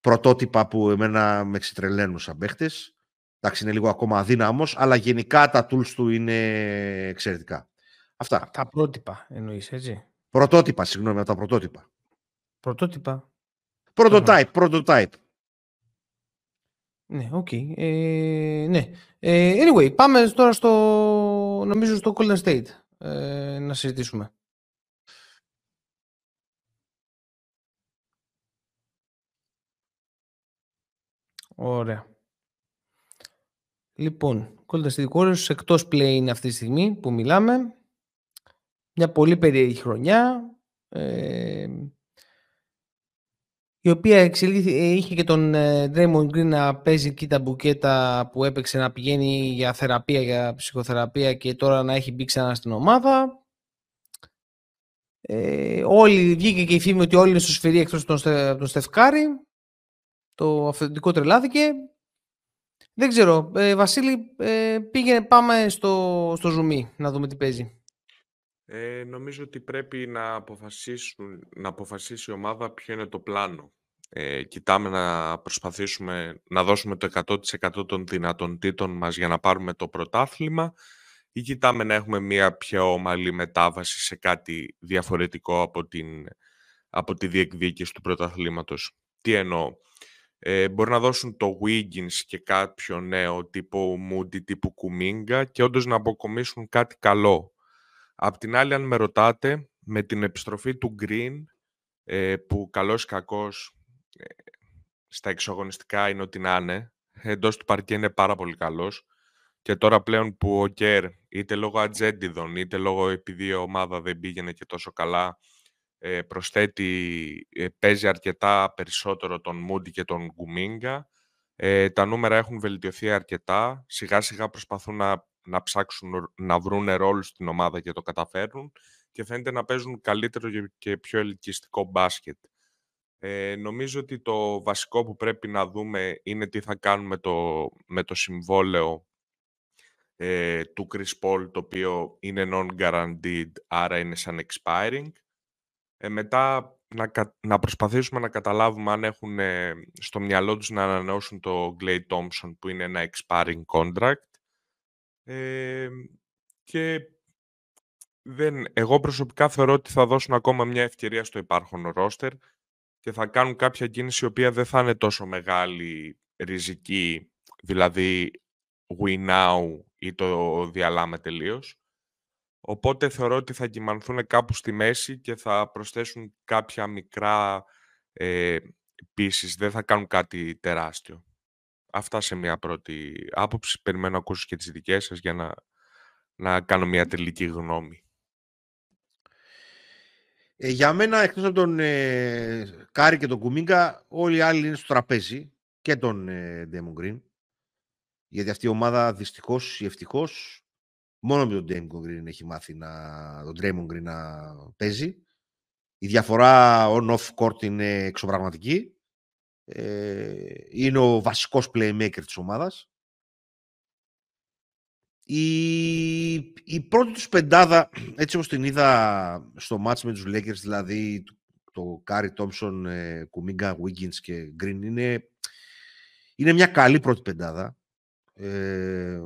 πρωτότυπα που εμένα με εξετρελαίνουν σαν παίχτες. Εντάξει, είναι λίγο ακόμα αδύναμος, αλλά γενικά τα tools του είναι εξαιρετικά. Αυτά. Τα πρότυπα εννοείς, έτσι; Πρωτότυπα, συγγνώμη, τα πρωτότυπα. Πρωτότυπα. Prototype, prototype. Ναι, OK. Okay. Ε, ναι. Ε, anyway, πάμε τώρα στο, νομίζω, στο Golden State ε, να συζητήσουμε. Ωραία. Λοιπόν, Golden State Warriors εκτός play είναι αυτή τη στιγμή που μιλάμε. Μια πολύ περίεργη χρονιά. Ε, η οποία εξελίχθηκε, είχε και τον ε, Draymond Green να παίζει εκεί τα μπουκέτα που έπαιξε να πηγαίνει για θεραπεία, για ψυχοθεραπεία και τώρα να έχει μπει ξανά στην ομάδα. Ε, όλοι, βγήκε και η φήμη ότι όλοι είναι στο σφυρί εκτός τον, τον Στεφκάρη. Το αυθεντικό τρελάθηκε. Δεν ξέρω. Ε, Βασίλη, ε, πήγαινε, πάμε στο, στο ζουμί να δούμε τι παίζει. Ε, νομίζω ότι πρέπει να, αποφασίσουν, να αποφασίσει η ομάδα ποιο είναι το πλάνο. Ε, κοιτάμε να προσπαθήσουμε να δώσουμε το 100% των δυνατοντήτων μας για να πάρουμε το πρωτάθλημα ή κοιτάμε να έχουμε μια πιο ομαλή μετάβαση σε κάτι διαφορετικό από, την, από τη διεκδίκηση του πρωταθλήματος. Τι εννοώ; Ε, μπορεί να δώσουν το Wiggins και κάποιο νέο τύπο Moody, τύπου Kuminga και όντως να αποκομίσουν κάτι καλό Απ' την άλλη, αν με ρωτάτε, με την επιστροφή του Green, ε, που καλός κακός ε, στα εξωγωνιστικά είναι ότι να είναι, εντός του παρκέ είναι πάρα πολύ καλός. Και τώρα πλέον που ο Κέρ, είτε λόγω ατζέντιδων, είτε λόγω επειδή η ομάδα δεν πήγαινε και τόσο καλά, ε, προσθέτει, ε, παίζει αρκετά περισσότερο τον Μούντι και τον Γκουμίγκα. Ε, τα νούμερα έχουν βελτιωθεί αρκετά. Σιγά σιγά προσπαθούν να να ψάξουν να βρουν ρόλο στην ομάδα και το καταφέρνουν και φαίνεται να παίζουν καλύτερο και πιο ελκυστικό μπάσκετ. Ε, νομίζω ότι το βασικό που πρέπει να δούμε είναι τι θα κάνουμε με το, με το συμβόλαιο ε, του Chris Paul, το οποίο είναι non-guaranteed, άρα είναι σαν expiring. Ε, μετά να, να προσπαθήσουμε να καταλάβουμε αν έχουν στο μυαλό τους να ανανεώσουν το Clay Thompson, που είναι ένα expiring contract και δεν, εγώ προσωπικά θεωρώ ότι θα δώσουν ακόμα μια ευκαιρία στο υπάρχον ρόστερ και θα κάνουν κάποια κίνηση η οποία δεν θα είναι τόσο μεγάλη ριζική, δηλαδή we now ή το διαλάμε τελείως. Οπότε θεωρώ ότι θα κυμανθούν κάπου στη μέση και θα προσθέσουν κάποια μικρά ε, Δεν θα κάνουν κάτι τεράστιο. Αυτά σε μια πρώτη άποψη. Περιμένω να ακούσω και τις δικές σας για να, να κάνω μια τελική γνώμη. Ε, για μένα, εκτός από τον ε, Κάρι και τον Κουμίνγκα, όλοι οι άλλοι είναι στο τραπέζι και τον ε, Draymond Green. Γιατί αυτή η ομάδα δυστυχώς ή ευτυχώς μόνο με τον Damon Green έχει μάθει να, τον Draymond Green να παίζει. Η διαφορά on-off court είναι εξωπραγματική. Ε, είναι ο βασικός playmaker της ομάδας. Η, η πρώτη τους πεντάδα, έτσι όπως την είδα στο match με τους Lakers, δηλαδή το Κάρι Τόμψον, Κουμίγκα, Wiggins και Green, είναι, είναι μια καλή πρώτη πεντάδα. Ε,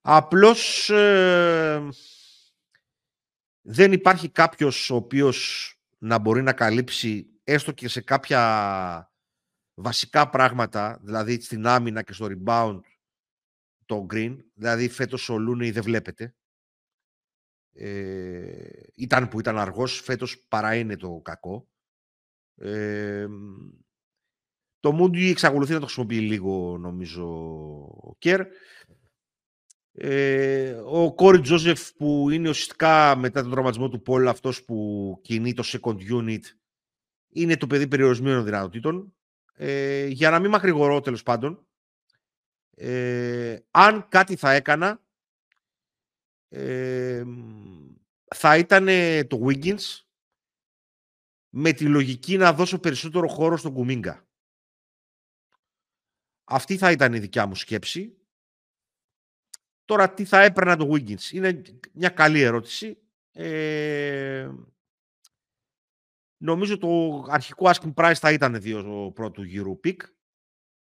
απλώς ε, δεν υπάρχει κάποιος ο οποίος να μπορεί να καλύψει έστω και σε κάποια βασικά πράγματα, δηλαδή στην άμυνα και στο rebound, το green. Δηλαδή φέτος ο Λούνεϊ δεν βλέπετε. Ε, ήταν που ήταν αργός, φέτος παρά είναι το κακό. Ε, το Μούντι εξακολουθεί να το χρησιμοποιεί λίγο, νομίζω, ο Κέρ. Ε, ο Κόρι Τζόζεφ που είναι ουσιαστικά μετά τον τραυματισμό του Πόλ αυτός που κινεί το second unit είναι το παιδί περιορισμένων δυνατοτήτων. Ε, για να μην μακρηγορώ τέλος πάντων, ε, αν κάτι θα έκανα, ε, θα ήταν το Wiggins με τη λογική να δώσω περισσότερο χώρο στον Κουμίγκα. Αυτή θα ήταν η δικιά μου σκέψη. Τώρα τι θα έπαιρνα το Wiggins; Είναι μια καλή ερώτηση. Ε, νομίζω το αρχικό asking price θα ήταν δύο πρώτου γύρου pick.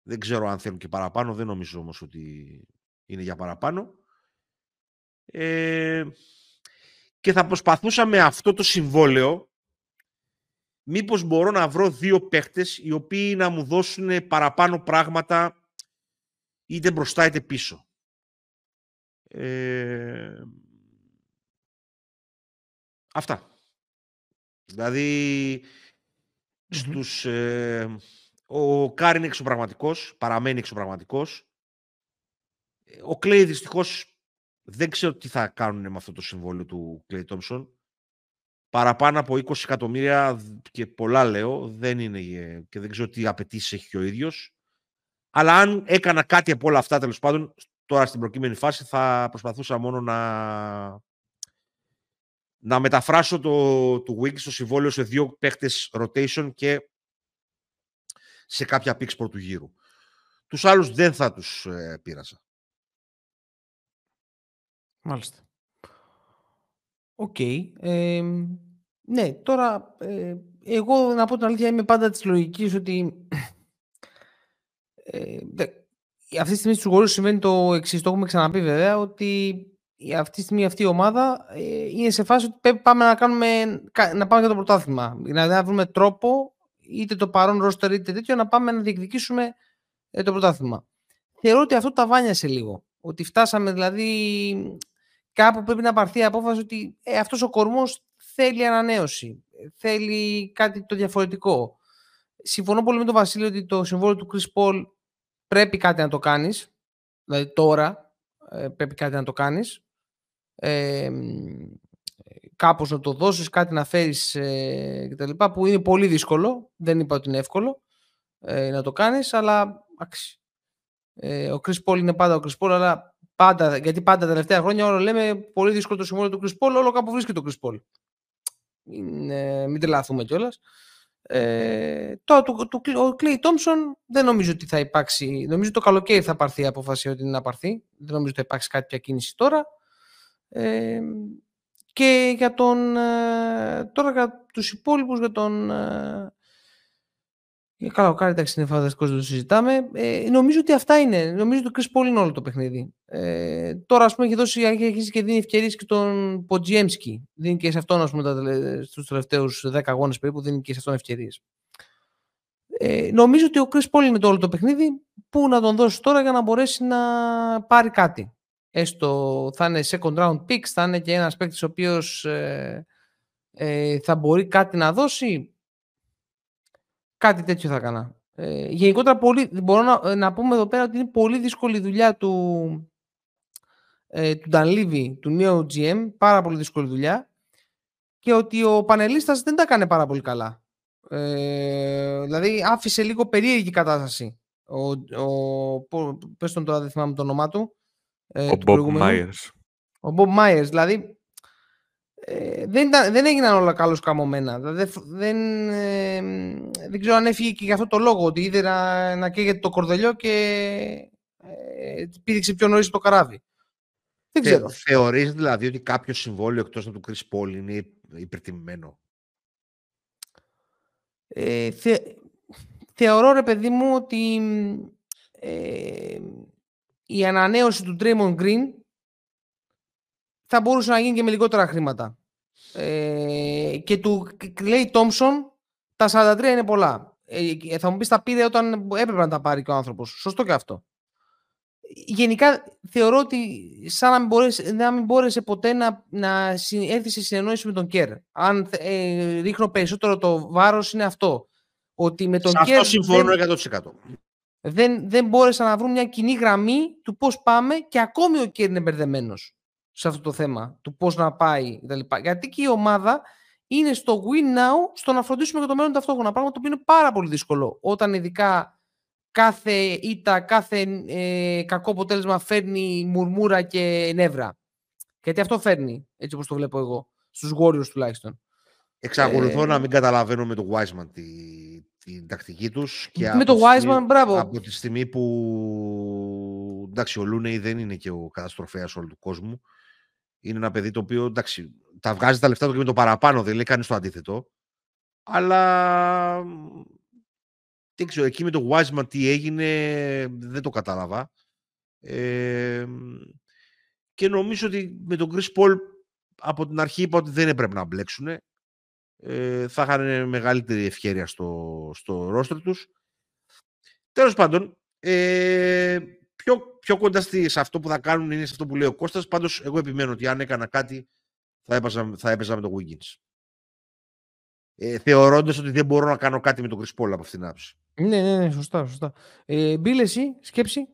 Δεν ξέρω αν θέλουν και παραπάνω. Δεν νομίζω όμως ότι είναι για παραπάνω. Ε, και θα προσπαθούσα με αυτό το συμβόλαιο μήπως μπορώ να βρω δύο παίχτες οι οποίοι να μου δώσουν παραπάνω πράγματα είτε μπροστά είτε πίσω. Ε, αυτά. Δηλαδή, στους, ε, ο Κάρι είναι εξωπραγματικός, παραμένει εξωπραγματικός. Ο Κλέη δυστυχώς δεν ξέρω τι θα κάνουν με αυτό το συμβόλαιο του Κλέη Τόμψον. Παραπάνω από 20 εκατομμύρια και πολλά λέω, δεν είναι και δεν ξέρω τι απαιτήσεις έχει και ο ίδιος. Αλλά αν έκανα κάτι από όλα αυτά τέλος πάντων, τώρα στην προκείμενη φάση θα προσπαθούσα μόνο να, να μεταφράσω το, το Wiggins το συμβόλαιο σε δύο παίχτες rotation και σε κάποια picks πρώτου γύρου. Τους άλλους δεν θα τους ε, πείρασα. Μάλιστα. Οκ. ναι, τώρα ε, εγώ να πω την αλήθεια είμαι πάντα της λογικής ότι ε, αυτή τη στιγμή στους Warriors συμβαίνει το εξής, το έχουμε ξαναπεί βέβαια, ότι αυτή τη στιγμή αυτή η ομάδα ε, είναι σε φάση ότι πρέπει πάμε να, κάνουμε, να πάμε για το πρωτάθλημα. Δηλαδή να βρούμε τρόπο είτε το παρόν ρόστερ είτε τέτοιο, να πάμε να διεκδικήσουμε ε, το πρωτάθλημα. Θεωρώ ότι αυτό τα βάνιασε λίγο. Ότι φτάσαμε δηλαδή κάπου πρέπει να πάρθει η απόφαση ότι ε, αυτός ο κορμός θέλει ανανέωση. Θέλει κάτι το διαφορετικό. Συμφωνώ πολύ με τον Βασίλειο ότι το συμβόλαιο του Chris Paul πρέπει κάτι να το κάνεις. Δηλαδή τώρα ε, πρέπει κάτι να το κάνεις. Ε, κάπως να το δώσεις, κάτι να φέρεις ε, κτλ. που είναι πολύ δύσκολο. Δεν είπα ότι είναι εύκολο ε, να το κάνεις, αλλά άξι. Ε, ο Chris Paul είναι πάντα ο Chris Paul, αλλά πάντα, γιατί πάντα τα τελευταία χρόνια όλο λέμε πολύ δύσκολο το συμβόλαιο του Chris Paul, όλο κάπου βρίσκεται το Chris Paul. Είναι, μην τρελαθούμε κιόλας. Ε, το, το, το, ο Clay Thompson δεν νομίζω ότι θα υπάρξει. Νομίζω το καλοκαίρι θα πάρθει η απόφαση ότι είναι να πάρθει. Δεν νομίζω ότι θα υπάρξει κάποια κίνηση τώρα. Ε, και για τον, ε, τώρα για τους υπόλοιπους, για τον... Ε, για καλά, ο Κάρι, εντάξει, είναι φανταστικός, δεν το συζητάμε. Ε, νομίζω ότι αυτά είναι. Νομίζω ότι ο Chris Paul είναι όλο το παιχνίδι. Ε, τώρα, ας πούμε, έχει δώσει έχει και δίνει ευκαιρίες και τον Ποτζιέμσκι. Δίνει και σε αυτόν, ας πούμε, στους τελευταίους 10 αγώνες περίπου, δίνει και σε αυτόν ευκαιρίες. Ε, νομίζω ότι ο Chris Paul είναι το όλο το παιχνίδι. Πού να τον δώσει τώρα για να μπορέσει να πάρει κάτι έστω θα είναι second round picks, θα είναι και ένας παίκτης ο οποίος ε, ε, θα μπορεί κάτι να δώσει. Κάτι τέτοιο θα έκανα. Ε, γενικότερα πολύ, μπορώ να, να πούμε εδώ πέρα ότι είναι πολύ δύσκολη δουλειά του, ε, του Ντανλίβη, του νέου GM, πάρα πολύ δύσκολη δουλειά και ότι ο πανελίστας δεν τα έκανε πάρα πολύ καλά. Ε, δηλαδή άφησε λίγο περίεργη κατάσταση. Ο, ο, πες τον τώρα, δεν θυμάμαι το όνομά του. Ε, ο Bob Myers. Ο Bob Myers, δηλαδή ε, δεν, ήταν, δεν έγιναν όλα καλώς καμωμένα. Δηλαδή, δεν, ε, δεν ξέρω αν έφυγε και για αυτό το λόγο, ότι είδε να, να καίγεται το κορδελιό και ε, πήδηξε πιο νωρίς το καράβι. Δεν ξέρω. θεωρείς δηλαδή ότι κάποιο συμβόλαιο εκτός από του Chris Paul είναι υπερτιμημένο; Ε, θε, θεωρώ ρε παιδί μου ότι ε, η ανανέωση του Draymond Green θα μπορούσε να γίνει και με λιγότερα χρήματα. Ε, και του Clay Thompson τα 43 είναι πολλά. Ε, θα μου πεις τα πήρε όταν έπρεπε να τα πάρει και ο άνθρωπος. Σωστό και αυτό. Γενικά θεωρώ ότι σαν να μην μπόρεσε, να μην μπόρεσε ποτέ να, να έρθει σε συνεννόηση με τον Κέρ. Αν ε, ρίχνω περισσότερο το βάρος είναι αυτό. Ότι με τον σε αυτό συμφωνώ 100%. Δεν, δεν μπόρεσαν να βρουν μια κοινή γραμμή του πώς πάμε και ακόμη ο Κέρ είναι μπερδεμένος σε αυτό το θέμα του πώς να πάει κτλ. Γιατί και η ομάδα είναι στο win now, στο να φροντίσουμε για το μέλλον ταυτόχρονα. Πράγμα το οποίο είναι πάρα πολύ δύσκολο. Όταν ειδικά κάθε ήττα, κάθε ε, κακό αποτέλεσμα φέρνει μουρμούρα και νεύρα. Γιατί αυτό φέρνει, έτσι όπως το βλέπω εγώ, στους Warriors τουλάχιστον. Εξακολουθώ ε, να μην καταλαβαίνω με το Wiseman τη, την τακτική τους. Και με το Wiseman, μπράβο. Από τη στιγμή που εντάξει, ο Λούνεϊ δεν είναι και ο καταστροφέας όλου του κόσμου. Είναι ένα παιδί το οποίο εντάξει, τα βγάζει τα λεφτά του και με το παραπάνω, δεν λέει κανείς το αντίθετο. Αλλά δεν ξέρω, εκεί με το Wiseman τι έγινε, δεν το κατάλαβα. Ε, και νομίζω ότι με τον Chris Paul από την αρχή είπα ότι δεν έπρεπε να μπλέξουν. Ε, θα είχαν μεγαλύτερη ευκαιρία στο, στο ρόστρο τους. Τέλος πάντων, ε, πιο, πιο κοντά σε αυτό που θα κάνουν είναι σε αυτό που λέει ο Κώστας. Πάντως, εγώ επιμένω ότι αν έκανα κάτι θα έπαιζα, θα έπαιζα με τον Wiggins. Ε, θεωρώντας ότι δεν μπορώ να κάνω κάτι με τον Chris Paul από αυτήν την άψη. Ναι, ναι, ναι, σωστά, σωστά. Ε, Μπίλ, εσύ, σκέψη;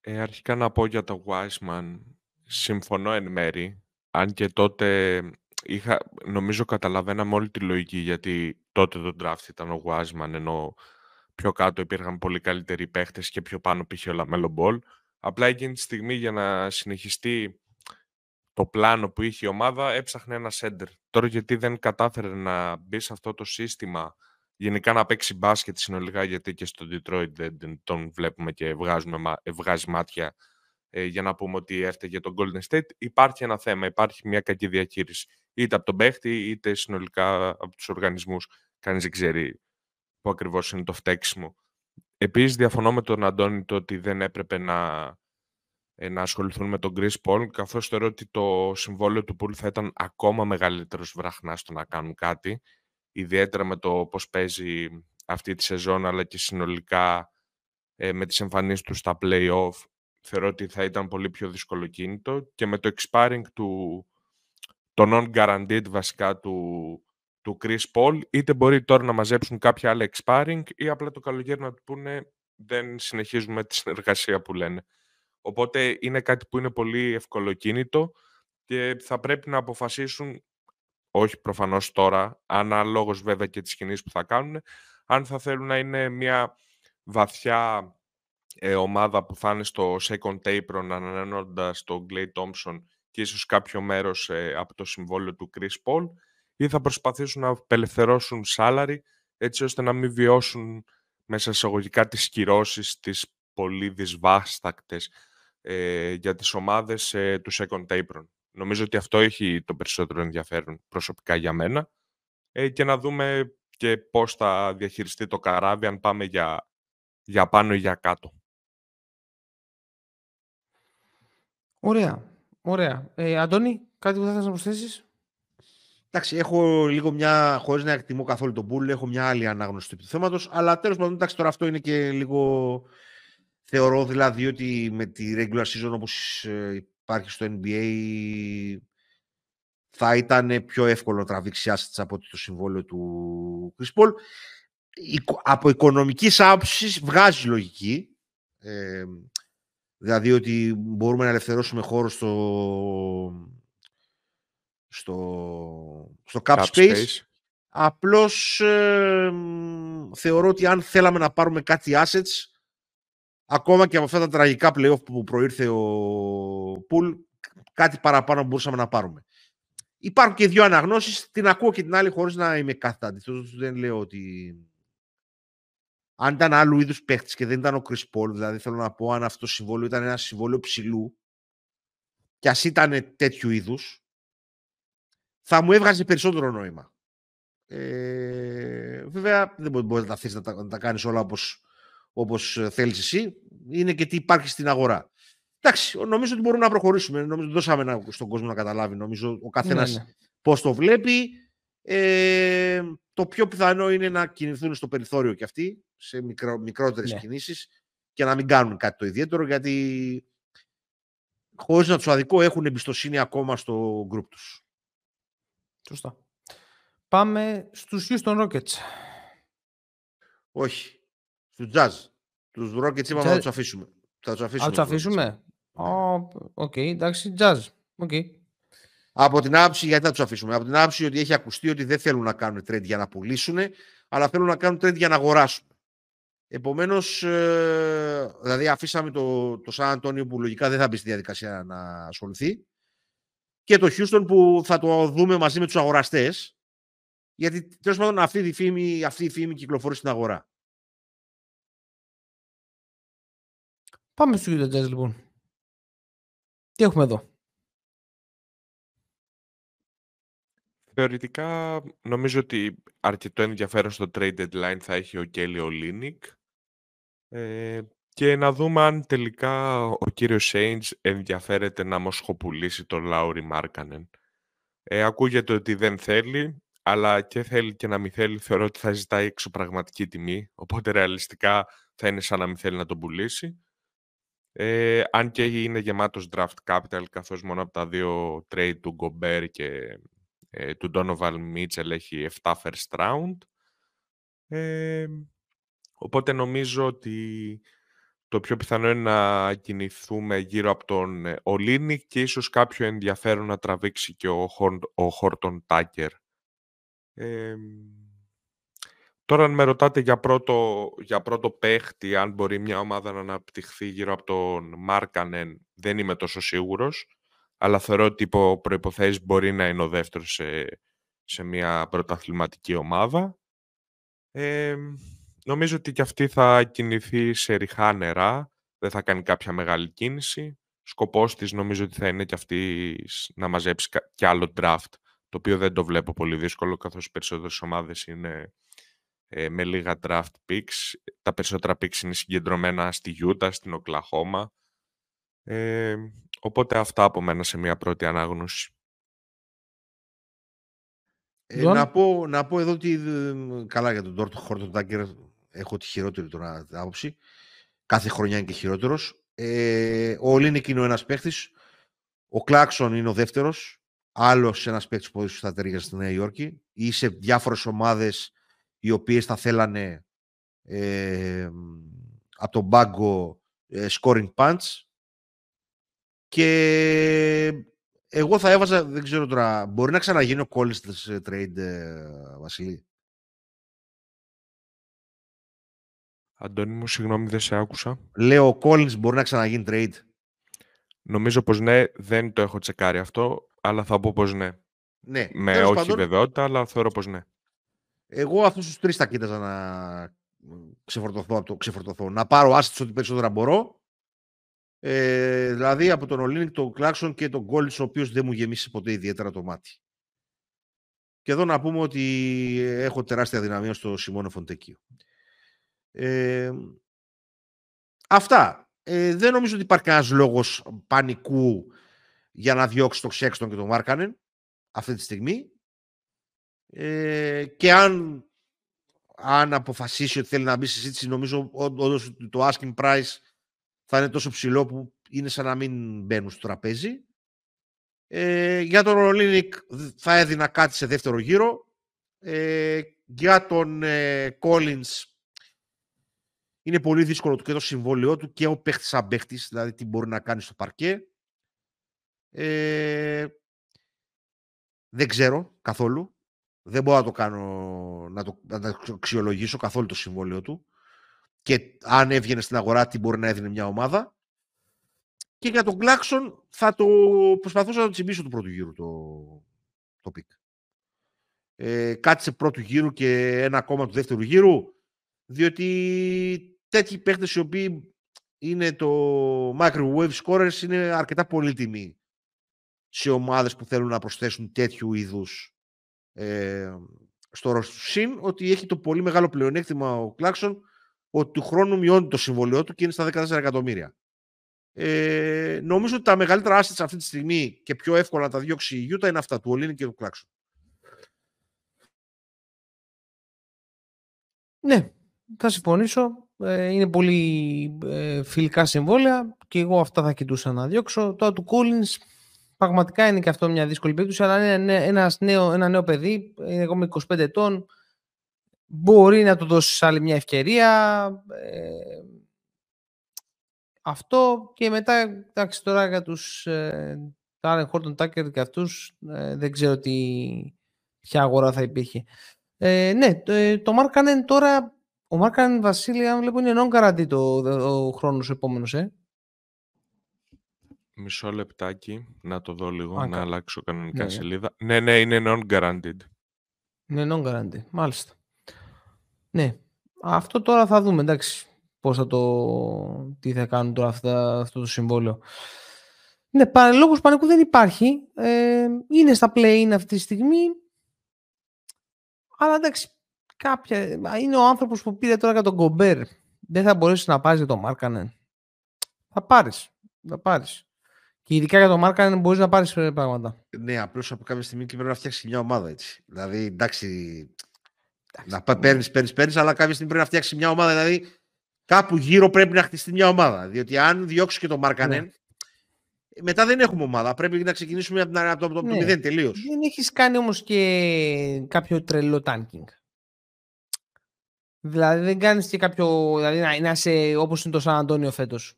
Ε, αρχικά να πω για το Wiseman. Συμφωνώ εν μέρει. Αν και τότε είχα, νομίζω καταλαβαίναμε όλη τη λογική γιατί τότε το draft ήταν ο Wiseman ενώ πιο κάτω υπήρχαν πολύ καλύτεροι παίχτες και πιο πάνω πήγε ο Λαμέλο Μπολ. Απλά εκείνη τη στιγμή για να συνεχιστεί το πλάνο που είχε η ομάδα έψαχνε ένα σέντερ. Τώρα γιατί δεν κατάφερε να μπει σε αυτό το σύστημα γενικά να παίξει μπάσκετ συνολικά γιατί και στο Detroit δεν τον βλέπουμε και βγάζουμε, βγάζει μάτια ε, για να πούμε ότι έφταιγε τον Golden State. Υπάρχει ένα θέμα, υπάρχει μια κακή διαχείριση είτε από τον παίχτη είτε συνολικά από τους οργανισμούς. Κανείς δεν ξέρει που ακριβώς είναι το φταίξιμο. Επίσης διαφωνώ με τον Αντώνη το ότι δεν έπρεπε να, ε, να ασχοληθούν με τον Chris Paul καθώς θεωρώ ότι το συμβόλαιο του Pool θα ήταν ακόμα μεγαλύτερος βραχνάς στο να κάνουν κάτι ιδιαίτερα με το πώς παίζει αυτή τη σεζόν αλλά και συνολικά ε, με τις εμφανίσεις του στα play-off θεωρώ ότι θα ήταν πολύ πιο δύσκολο κίνητο και με το expiring του το non-guaranteed βασικά του, του Chris Paul είτε μπορεί τώρα να μαζέψουν κάποια άλλα expiring ή απλά το καλοκαίρι να του πούνε δεν συνεχίζουμε τη συνεργασία που λένε. Οπότε είναι κάτι που είναι πολύ ευκολοκίνητο και θα πρέπει να αποφασίσουν όχι προφανώς τώρα, αναλόγως βέβαια και τις κινήσεις που θα κάνουν, αν θα θέλουν να είναι μια βαθιά ε, ομάδα που θα είναι στο second apron ανανέοντας τον Clay Thompson και ίσως κάποιο μέρος ε, από το συμβόλαιο του Chris Paul ή θα προσπαθήσουν να απελευθερώσουν salary έτσι ώστε να μην βιώσουν μέσα σε εισαγωγικά τις κυρώσεις τις πολύ δυσβάστακτες ε, για τις ομάδες ε, του second apron. Νομίζω ότι αυτό έχει το περισσότερο ενδιαφέρον προσωπικά για μένα ε, και να δούμε και πώς θα διαχειριστεί το καράβι αν πάμε για, για πάνω ή για κάτω. Ωραία. Ωραία. Ε, Αντώνη, κάτι που θα ήθελες να προσθέσεις; Εντάξει, έχω λίγο μια, χωρίς να εκτιμώ καθόλου τον Μπούλ, έχω μια άλλη ανάγνωση του θέματος, αλλά τέλος πάντων, εντάξει, τώρα αυτό είναι και λίγο... Θεωρώ δηλαδή ότι με τη regular season όπως ε, υπάρχει στο NBA θα ήταν πιο εύκολο να τραβήξει assets από το συμβόλαιο του Chris Paul. Από οικονομικής άποψης βγάζει λογική. Ε, Δηλαδή ότι μπορούμε να ελευθερώσουμε χώρο στο, στο, στο cap, space. Απλώς ε, θεωρώ ότι αν θέλαμε να πάρουμε κάτι assets, ακόμα και από αυτά τα τραγικά playoff που προήρθε ο Πουλ, κάτι παραπάνω μπορούσαμε να πάρουμε. Υπάρχουν και δύο αναγνώσεις, την ακούω και την άλλη χωρίς να είμαι κάθετα Δεν λέω ότι αν ήταν άλλου είδους παίχτης και δεν ήταν ο Chris Paul, δηλαδή θέλω να πω αν αυτό το συμβόλαιο ήταν ένα συμβόλαιο ψηλού και ας ήταν τέτοιου είδους, θα μου έβγαζε περισσότερο νόημα. Ε, βέβαια, δεν μπορείς να τα θες να τα, να τα κάνεις όλα όπως, όπως θέλεις εσύ. Είναι και τι υπάρχει στην αγορά. Εντάξει, νομίζω ότι μπορούμε να προχωρήσουμε. Νομίζω ότι δώσαμε στον κόσμο να καταλάβει. Νομίζω ο καθένας ναι, ναι. πώς το βλέπει. Ε, το πιο πιθανό είναι να κινηθούν στο περιθώριο κι αυτοί, σε μικρο, μικρότερες ναι. κινήσεις και να μην κάνουν κάτι το ιδιαίτερο, γιατί χωρίς να τους αδικώ έχουν εμπιστοσύνη ακόμα στο γκρουπ τους. Σωστά. Πάμε στους Houston Rockets. Όχι. Στους Jazz. Τους Rockets είπαμε να τους αφήσουμε. Θα τους αφήσουμε. Θα τους αφήσουμε. Οκ, εντάξει, Jazz. Okay. Από την άποψη, γιατί θα τους αφήσουμε, από την άποψη ότι έχει ακουστεί ότι δεν θέλουν να κάνουν trade για να πουλήσουν, αλλά θέλουν να κάνουν trade για να αγοράσουν. Επομένως, ε, δηλαδή αφήσαμε το, το Σαν Αντώνιο που λογικά δεν θα μπει στη διαδικασία να ασχοληθεί και το Houston που θα το δούμε μαζί με τους αγοραστές. Γιατί τέλος πάντων αυτή η φήμη, αυτή η φήμη κυκλοφορεί στην αγορά. Πάμε στο Utah Jazz λοιπόν. Τι έχουμε εδώ; Θεωρητικά νομίζω ότι αρκετό ενδιαφέρον στο trade deadline θα έχει ο Κέλι Ολίνικ ε, και να δούμε αν τελικά ο κύριος Σέιντς ενδιαφέρεται να μοσχοπουλήσει τον Λάουρι Μάρκανεν. Ε, ακούγεται ότι δεν θέλει, αλλά και θέλει και να μην θέλει θεωρώ ότι θα ζητάει έξω πραγματική τιμή, οπότε ρεαλιστικά θα είναι σαν να μην θέλει να τον πουλήσει. Ε, αν και είναι γεμάτος draft capital, καθώς μόνο από τα δύο trade του Gobert και ε, του Donovan Mitchell έχει 7 first round. Ε, οπότε νομίζω ότι το πιο πιθανό είναι να κινηθούμε γύρω από τον Ολίνι και ίσως κάποιο ενδιαφέρον να τραβήξει και ο, ο Χόρτον Τάκερ. Ε, τώρα αν με ρωτάτε για πρώτο, για πρώτο παίχτη, αν μπορεί μια ομάδα να αναπτυχθεί γύρω από τον Μάρκανεν, δεν είμαι τόσο σίγουρος αλλά θεωρώ ότι υπό προϋποθέσεις μπορεί να είναι ο δεύτερος σε, σε μια πρωταθληματική ομάδα. Ε, νομίζω ότι και αυτή θα κινηθεί σε ριχά νερά, δεν θα κάνει κάποια μεγάλη κίνηση. Σκοπός της νομίζω ότι θα είναι και αυτής να μαζέψει κι άλλο draft, το οποίο δεν το βλέπω πολύ δύσκολο, καθώς οι περισσότερες ομάδες είναι ε, με λίγα draft picks. Τα περισσότερα picks είναι συγκεντρωμένα στη Utah, στην Οκλαχώμα. Ε, οπότε αυτά από μένα σε μια πρώτη ανάγνωση. Ε, να, πω, να πω εδώ ότι καλά για τον Τόρτο Χόρτον Τάκερ έχω τη χειρότερη τώρα άποψη. Κάθε χρονιά είναι και χειρότερος. Ε, ο Ολίνικ είναι ο ένας παίχτης. Ο Κλάξον είναι ο δεύτερος. Άλλος ένας παίχτης που θα ταιριάζει στη Νέα Υόρκη. Ή σε διάφορες ομάδες οι οποίες θα θέλανε ε, από τον πάγκο ε, scoring punch και εγώ θα έβαζα, δεν ξέρω τώρα, μπορεί να ξαναγίνει ο Collins σε trade, ε, Βασίλη; Αντώνη μου, συγγνώμη, δεν σε άκουσα. Λέω, ο Collins μπορεί να ξαναγίνει trade; Νομίζω πως ναι, δεν το έχω τσεκάρει αυτό, αλλά θα πω πως ναι. Ναι. Με όχι πάντων, βεβαιότητα, αλλά θεωρώ πως ναι. Εγώ αυτούς τους τρεις θα κοίταζα να ξεφορτωθώ, το ξεφορτωθώ. Να πάρω άσχετος ό,τι περισσότερα μπορώ ε, δηλαδή από τον Ολίνικ, τον Κλάξον και τον Γκόλιτς, ο οποίος δεν μου γεμίσει ποτέ ιδιαίτερα το μάτι. Και εδώ να πούμε ότι έχω τεράστια δυναμία στο Σιμώνε Φοντεκίο. Ε, αυτά. Ε, δεν νομίζω ότι υπάρχει κανένας λόγος πανικού για να διώξει τον Ξέξτον και τον Μάρκανεν αυτή τη στιγμή. Ε, και αν, αν αποφασίσει ότι θέλει να μπει στη συζήτηση, νομίζω όντως το asking price θα είναι τόσο ψηλό που είναι σαν να μην μπαίνουν στο τραπέζι. Ε, για τον Ρολίνικ θα έδινα κάτι σε δεύτερο γύρο. Ε, για τον ε, Collins Είναι πολύ δύσκολο και το συμβόλαιό του και ο παίχτης σαν παίχτης, δηλαδή τι μπορεί να κάνει στο παρκέ. Ε, δεν ξέρω καθόλου. Δεν μπορώ να το κάνω, να το, να το αξιολογήσω καθόλου το συμβόλαιο του. Και αν έβγαινε στην αγορά, τι μπορεί να έδινε μια ομάδα. Και για τον Claxton θα το προσπαθούσα να το τσιμπήσω του πρώτου γύρου το, το pick. Ε, κάτσε πρώτου γύρου και ένα ακόμα του δεύτερου γύρου, διότι τέτοιοι παίχτες οι οποίοι είναι το microwave scorers είναι αρκετά πολύτιμοι σε ομάδες που θέλουν να προσθέσουν τέτοιου είδους ε, στο ρόλο του. Συν ότι έχει το πολύ μεγάλο πλεονέκτημα ο Κλάξον ότι του χρόνου μειώνει το συμβολιό του και είναι στα 14 εκατομμύρια. Ε, νομίζω ότι τα μεγαλύτερα assets αυτή τη στιγμή και πιο εύκολα να τα διώξει η Utah είναι αυτά του Ολίνη και του Κλάξον. Ναι, θα συμφωνήσω. Ε, είναι πολύ ε, φιλικά συμβόλαια και εγώ αυτά θα κοιτούσα να διώξω. Τώρα του Collins πραγματικά είναι και αυτό μια δύσκολη περίπτωση, αλλά είναι ένας νέο, ένα νέο παιδί, είναι ακόμα 25 ετών, μπορεί να του δώσεις άλλη μια ευκαιρία. Ε, αυτό και μετά, εντάξει, τώρα για τους ε, Τάρεν Χόρτον Τάκερ και αυτούς ε, δεν ξέρω τι, ποια αγορά θα υπήρχε. Ε, ναι, το, ε, το Μάρκανεν τώρα, ο Μάρκανεν Βασίλη, αν βλέπω είναι non-guarantee το, ο χρόνος ο επόμενος, ε. Μισό λεπτάκι, να το δω λίγο, να αλλάξω κανονικά ναι, ναι. σελίδα. Ναι, ναι, είναι non-guaranteed. Είναι non-guaranteed, μάλιστα. Ναι, αυτό τώρα θα δούμε, εντάξει, πώς θα το, τι θα κάνουν τώρα αυτά, αυτό το συμβόλαιο. Ναι, λόγος πανικού δεν υπάρχει. Ε, είναι στα play αυτή τη στιγμή. Αλλά εντάξει, κάποια, είναι ο άνθρωπος που πήρε τώρα για τον Κομπέρ. Δεν θα μπορέσεις να πάρεις για τον Μάρκανεν. Θα πάρεις. Θα πάρεις. Και ειδικά για τον Μάρκανεν μπορείς να πάρεις πράγματα. Ναι, απλώς από κάποια στιγμή και πρέπει να φτιάξει μια ομάδα έτσι. Δηλαδή, εντάξει. Εντάξει να παίρνεις, παίρνεις, παίρνεις, αλλά κάποια στιγμή πρέπει να φτιάξεις μια ομάδα. Δηλαδή, κάπου γύρω πρέπει να χτιστεί μια ομάδα. Διότι αν διώξεις και τον Μάρκανεν, ναι. μετά δεν έχουμε ομάδα. Πρέπει να ξεκινήσουμε από το, το, ναι. μηδέν τελείως. Δεν έχεις κάνει όμως και κάποιο τρελό τάνκινγκ. Δηλαδή δεν κάνεις και κάποιο. Δηλαδή να, είσαι όπως είναι το Σαν Αντώνιο φέτος.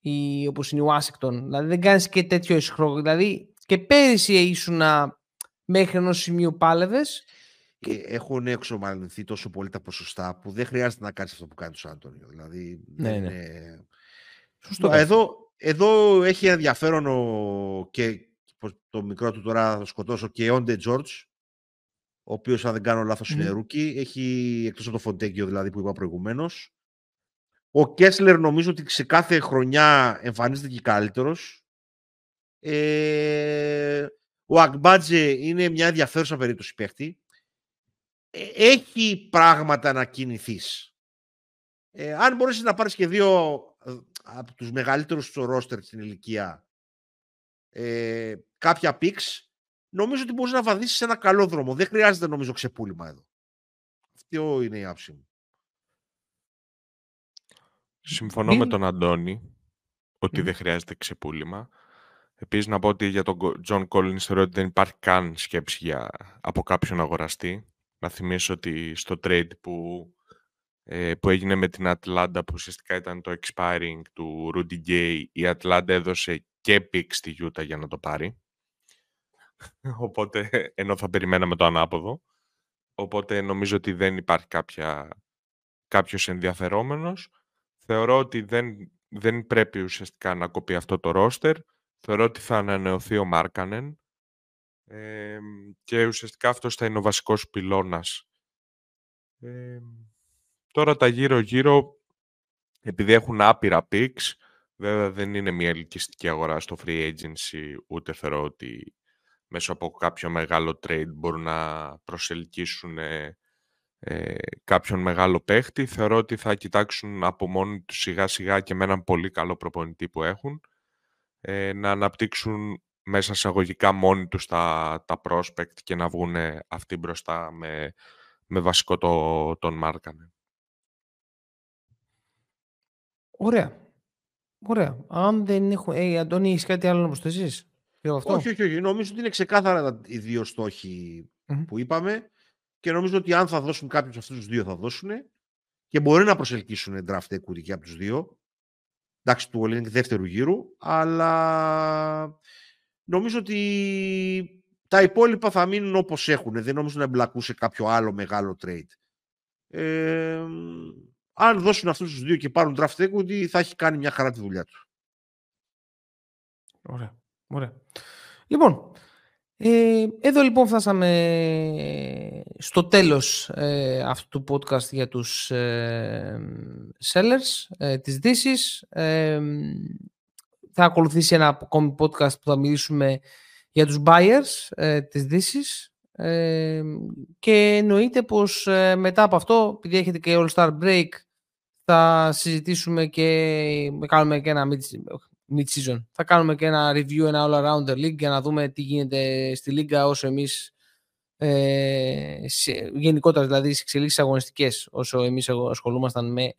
Ή όπως είναι η Ουάσιγκτον. Δηλαδή δεν κάνεις και τέτοιο ισχυρό. Δηλαδή και πέρυσι ήσουν μέχρι ενός σημείου πάλευες έχουν εξομαλυνθεί τόσο πολύ τα ποσοστά που δεν χρειάζεται να κάνεις αυτό που κάνει το Σαν Αντώνιο. Δηλαδή, ναι, ναι. Σωστό. Εδώ, εδώ έχει ενδιαφέρον ο, και το μικρό του τώρα θα σκοτώσω Keyonte George, ο οποίος αν δεν κάνω λάθος είναι rookie. Έχει, εκτός από το Fontecchio δηλαδή που είπα προηγουμένως. Ο Κέσλερ νομίζω ότι σε κάθε χρονιά εμφανίζεται και καλύτερος. Ε, ο Ακμπάτζε είναι μια ενδιαφέρουσα περίπτωση παίχτη. Ε, έχει πράγματα να κινηθείς. Ε, αν μπορείς να πάρεις και δύο ε, από τους μεγαλύτερους στο ρόστερ στην ηλικία ε, κάποια πίξ, νομίζω ότι μπορείς να βαδίσεις σε ένα καλό δρόμο. Δεν χρειάζεται νομίζω ξεπούλημα εδώ. Αυτό είναι η άψη μου. Συμφωνώ με τον Αντώνη ότι δεν χρειάζεται ξεπούλημα. Επίσης να πω ότι για τον Τζον Collins θεωρώ ότι δεν υπάρχει καν σκέψη για, από κάποιον αγοραστή. Να θυμίσω ότι στο trade που, ε, που έγινε με την Ατλάντα, που ουσιαστικά ήταν το expiring του Rudy Gay, η Ατλάντα έδωσε και pick στη Utah για να το πάρει. Οπότε, ενώ θα περιμέναμε το ανάποδο. Οπότε νομίζω ότι δεν υπάρχει κάποια, κάποιος ενδιαφερόμενος. Θεωρώ ότι δεν, δεν πρέπει ουσιαστικά να κοπεί αυτό το roster. Θεωρώ ότι θα ανανεωθεί ο Μάρκανεν και ουσιαστικά αυτός θα είναι ο βασικός πυλώνας. τώρα τα γύρω-γύρω, επειδή έχουν άπειρα picks, βέβαια δεν είναι μια ελκυστική αγορά στο free agency, ούτε θεωρώ ότι μέσω από κάποιο μεγάλο trade μπορούν να προσελκύσουν ε, κάποιον μεγάλο παίχτη. Θεωρώ ότι θα κοιτάξουν από μόνοι τους σιγά σιγά και με έναν πολύ καλό προπονητή που έχουν ε, να αναπτύξουν μέσα σε αγωγικά μόνοι τους τα, τα prospect και να βγουν αυτοί μπροστά με, με βασικό το, τον Μάρκανε. Ωραία. Ωραία. Αν δεν έχω... Ε, Αντώνη, έχεις κάτι άλλο να προσθέσεις; Αυτό; Όχι, όχι, όχι. Νομίζω ότι είναι ξεκάθαρα οι δύο στόχοι που είπαμε και νομίζω ότι αν θα δώσουν κάποιους αυτούς τους δύο θα δώσουν και μπορεί να προσελκύσουν draft equity και από τους δύο. Εντάξει, του Ολίνικ δεύτερου γύρου, αλλά νομίζω ότι τα υπόλοιπα θα μείνουν όπως έχουν. Δεν νομίζω να εμπλακούν σε κάποιο άλλο μεγάλο trade. Ε, αν δώσουν αυτούς τους δύο και πάρουν draft equity, θα έχει κάνει μια χαρά τη δουλειά τους. Ωραία. Ωραία. Λοιπόν, ε, εδώ λοιπόν φτάσαμε στο τέλος ε, αυτού του podcast για τους ε, sellers ε, της Δύσης. Ε, θα ακολουθήσει ένα ακόμη podcast που θα μιλήσουμε για τους buyers ε, της Δύσης και εννοείται πως μετά από αυτό, επειδή έχετε και All-Star Break, θα συζητήσουμε και κάνουμε και ένα mid-season. Θα κάνουμε και ένα review, ένα all-around league για να δούμε τι γίνεται στη λίγα όσο εμείς ε, γενικότερα δηλαδή στις εξελίξεις αγωνιστικές όσο εμείς ασχολούμασταν με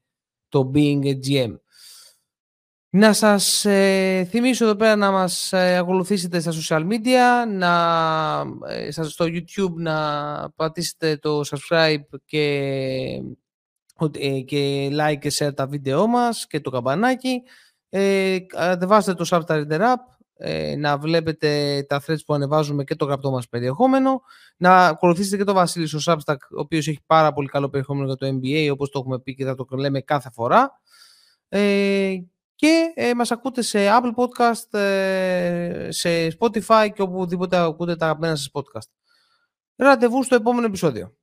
το being a GM. Να σας ε, θυμίσω εδώ πέρα να μας ε, ακολουθήσετε στα social media, να, ε, στο YouTube να πατήσετε το subscribe και, ε, και like και share τα βίντεό μας και το καμπανάκι. Ε, κατεβάστε το Substar Reader App, ε, να βλέπετε τα threads που ανεβάζουμε και το γραπτό μας περιεχόμενο, να ακολουθήσετε και το Βασίλη στο Substack, ο οποίος έχει πάρα πολύ καλό περιεχόμενο για το NBA, όπως το έχουμε πει και θα το λέμε κάθε φορά. Ε, και ε, μας ακούτε σε Apple Podcast, ε, σε Spotify και οπουδήποτε ακούτε τα αγαπημένα σας podcast. Ραντεβού στο επόμενο επεισόδιο.